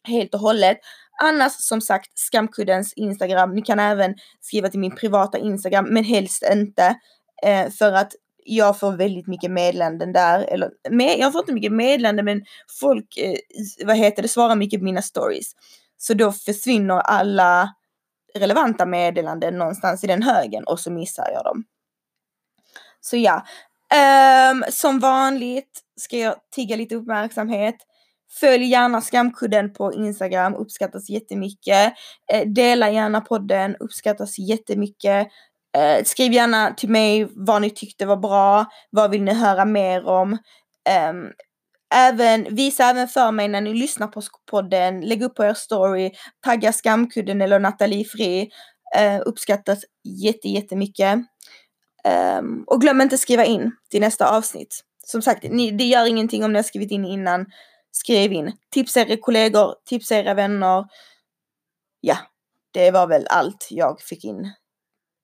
helt och hållet. Annars som sagt skamkuddens Instagram. Ni kan även skriva till min privata Instagram men helst inte. Eh, för att jag får väldigt mycket meddelanden där. Eller med, jag får inte mycket meddelanden men folk, eh, vad heter det, svarar mycket på mina stories. Så då försvinner alla relevanta meddelanden någonstans i den högen och så missar jag dem. Så ja, um, som vanligt ska jag tigga lite uppmärksamhet. Följ gärna skamkudden på Instagram, uppskattas jättemycket. Eh, dela gärna podden, uppskattas jättemycket. Eh, skriv gärna till mig vad ni tyckte var bra, vad vill ni höra mer om. Eh, även, visa även för mig när ni lyssnar på podden, lägg upp på er story, tagga skamkudden eller Nathalie Fri. Eh, uppskattas jätte, jättemycket. Um, och glöm inte skriva in till nästa avsnitt. Som sagt, ni, det gör ingenting om ni har skrivit in innan. Skriv in. Tipsa era kollegor, tipsa era vänner. Ja, det var väl allt jag fick in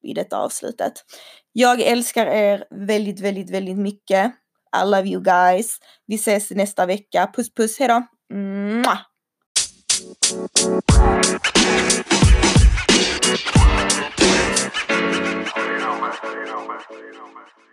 i detta avslutet. Jag älskar er väldigt, väldigt, väldigt mycket. I love you guys. Vi ses nästa vecka. Puss puss, hejdå! Mwah! You know, man. You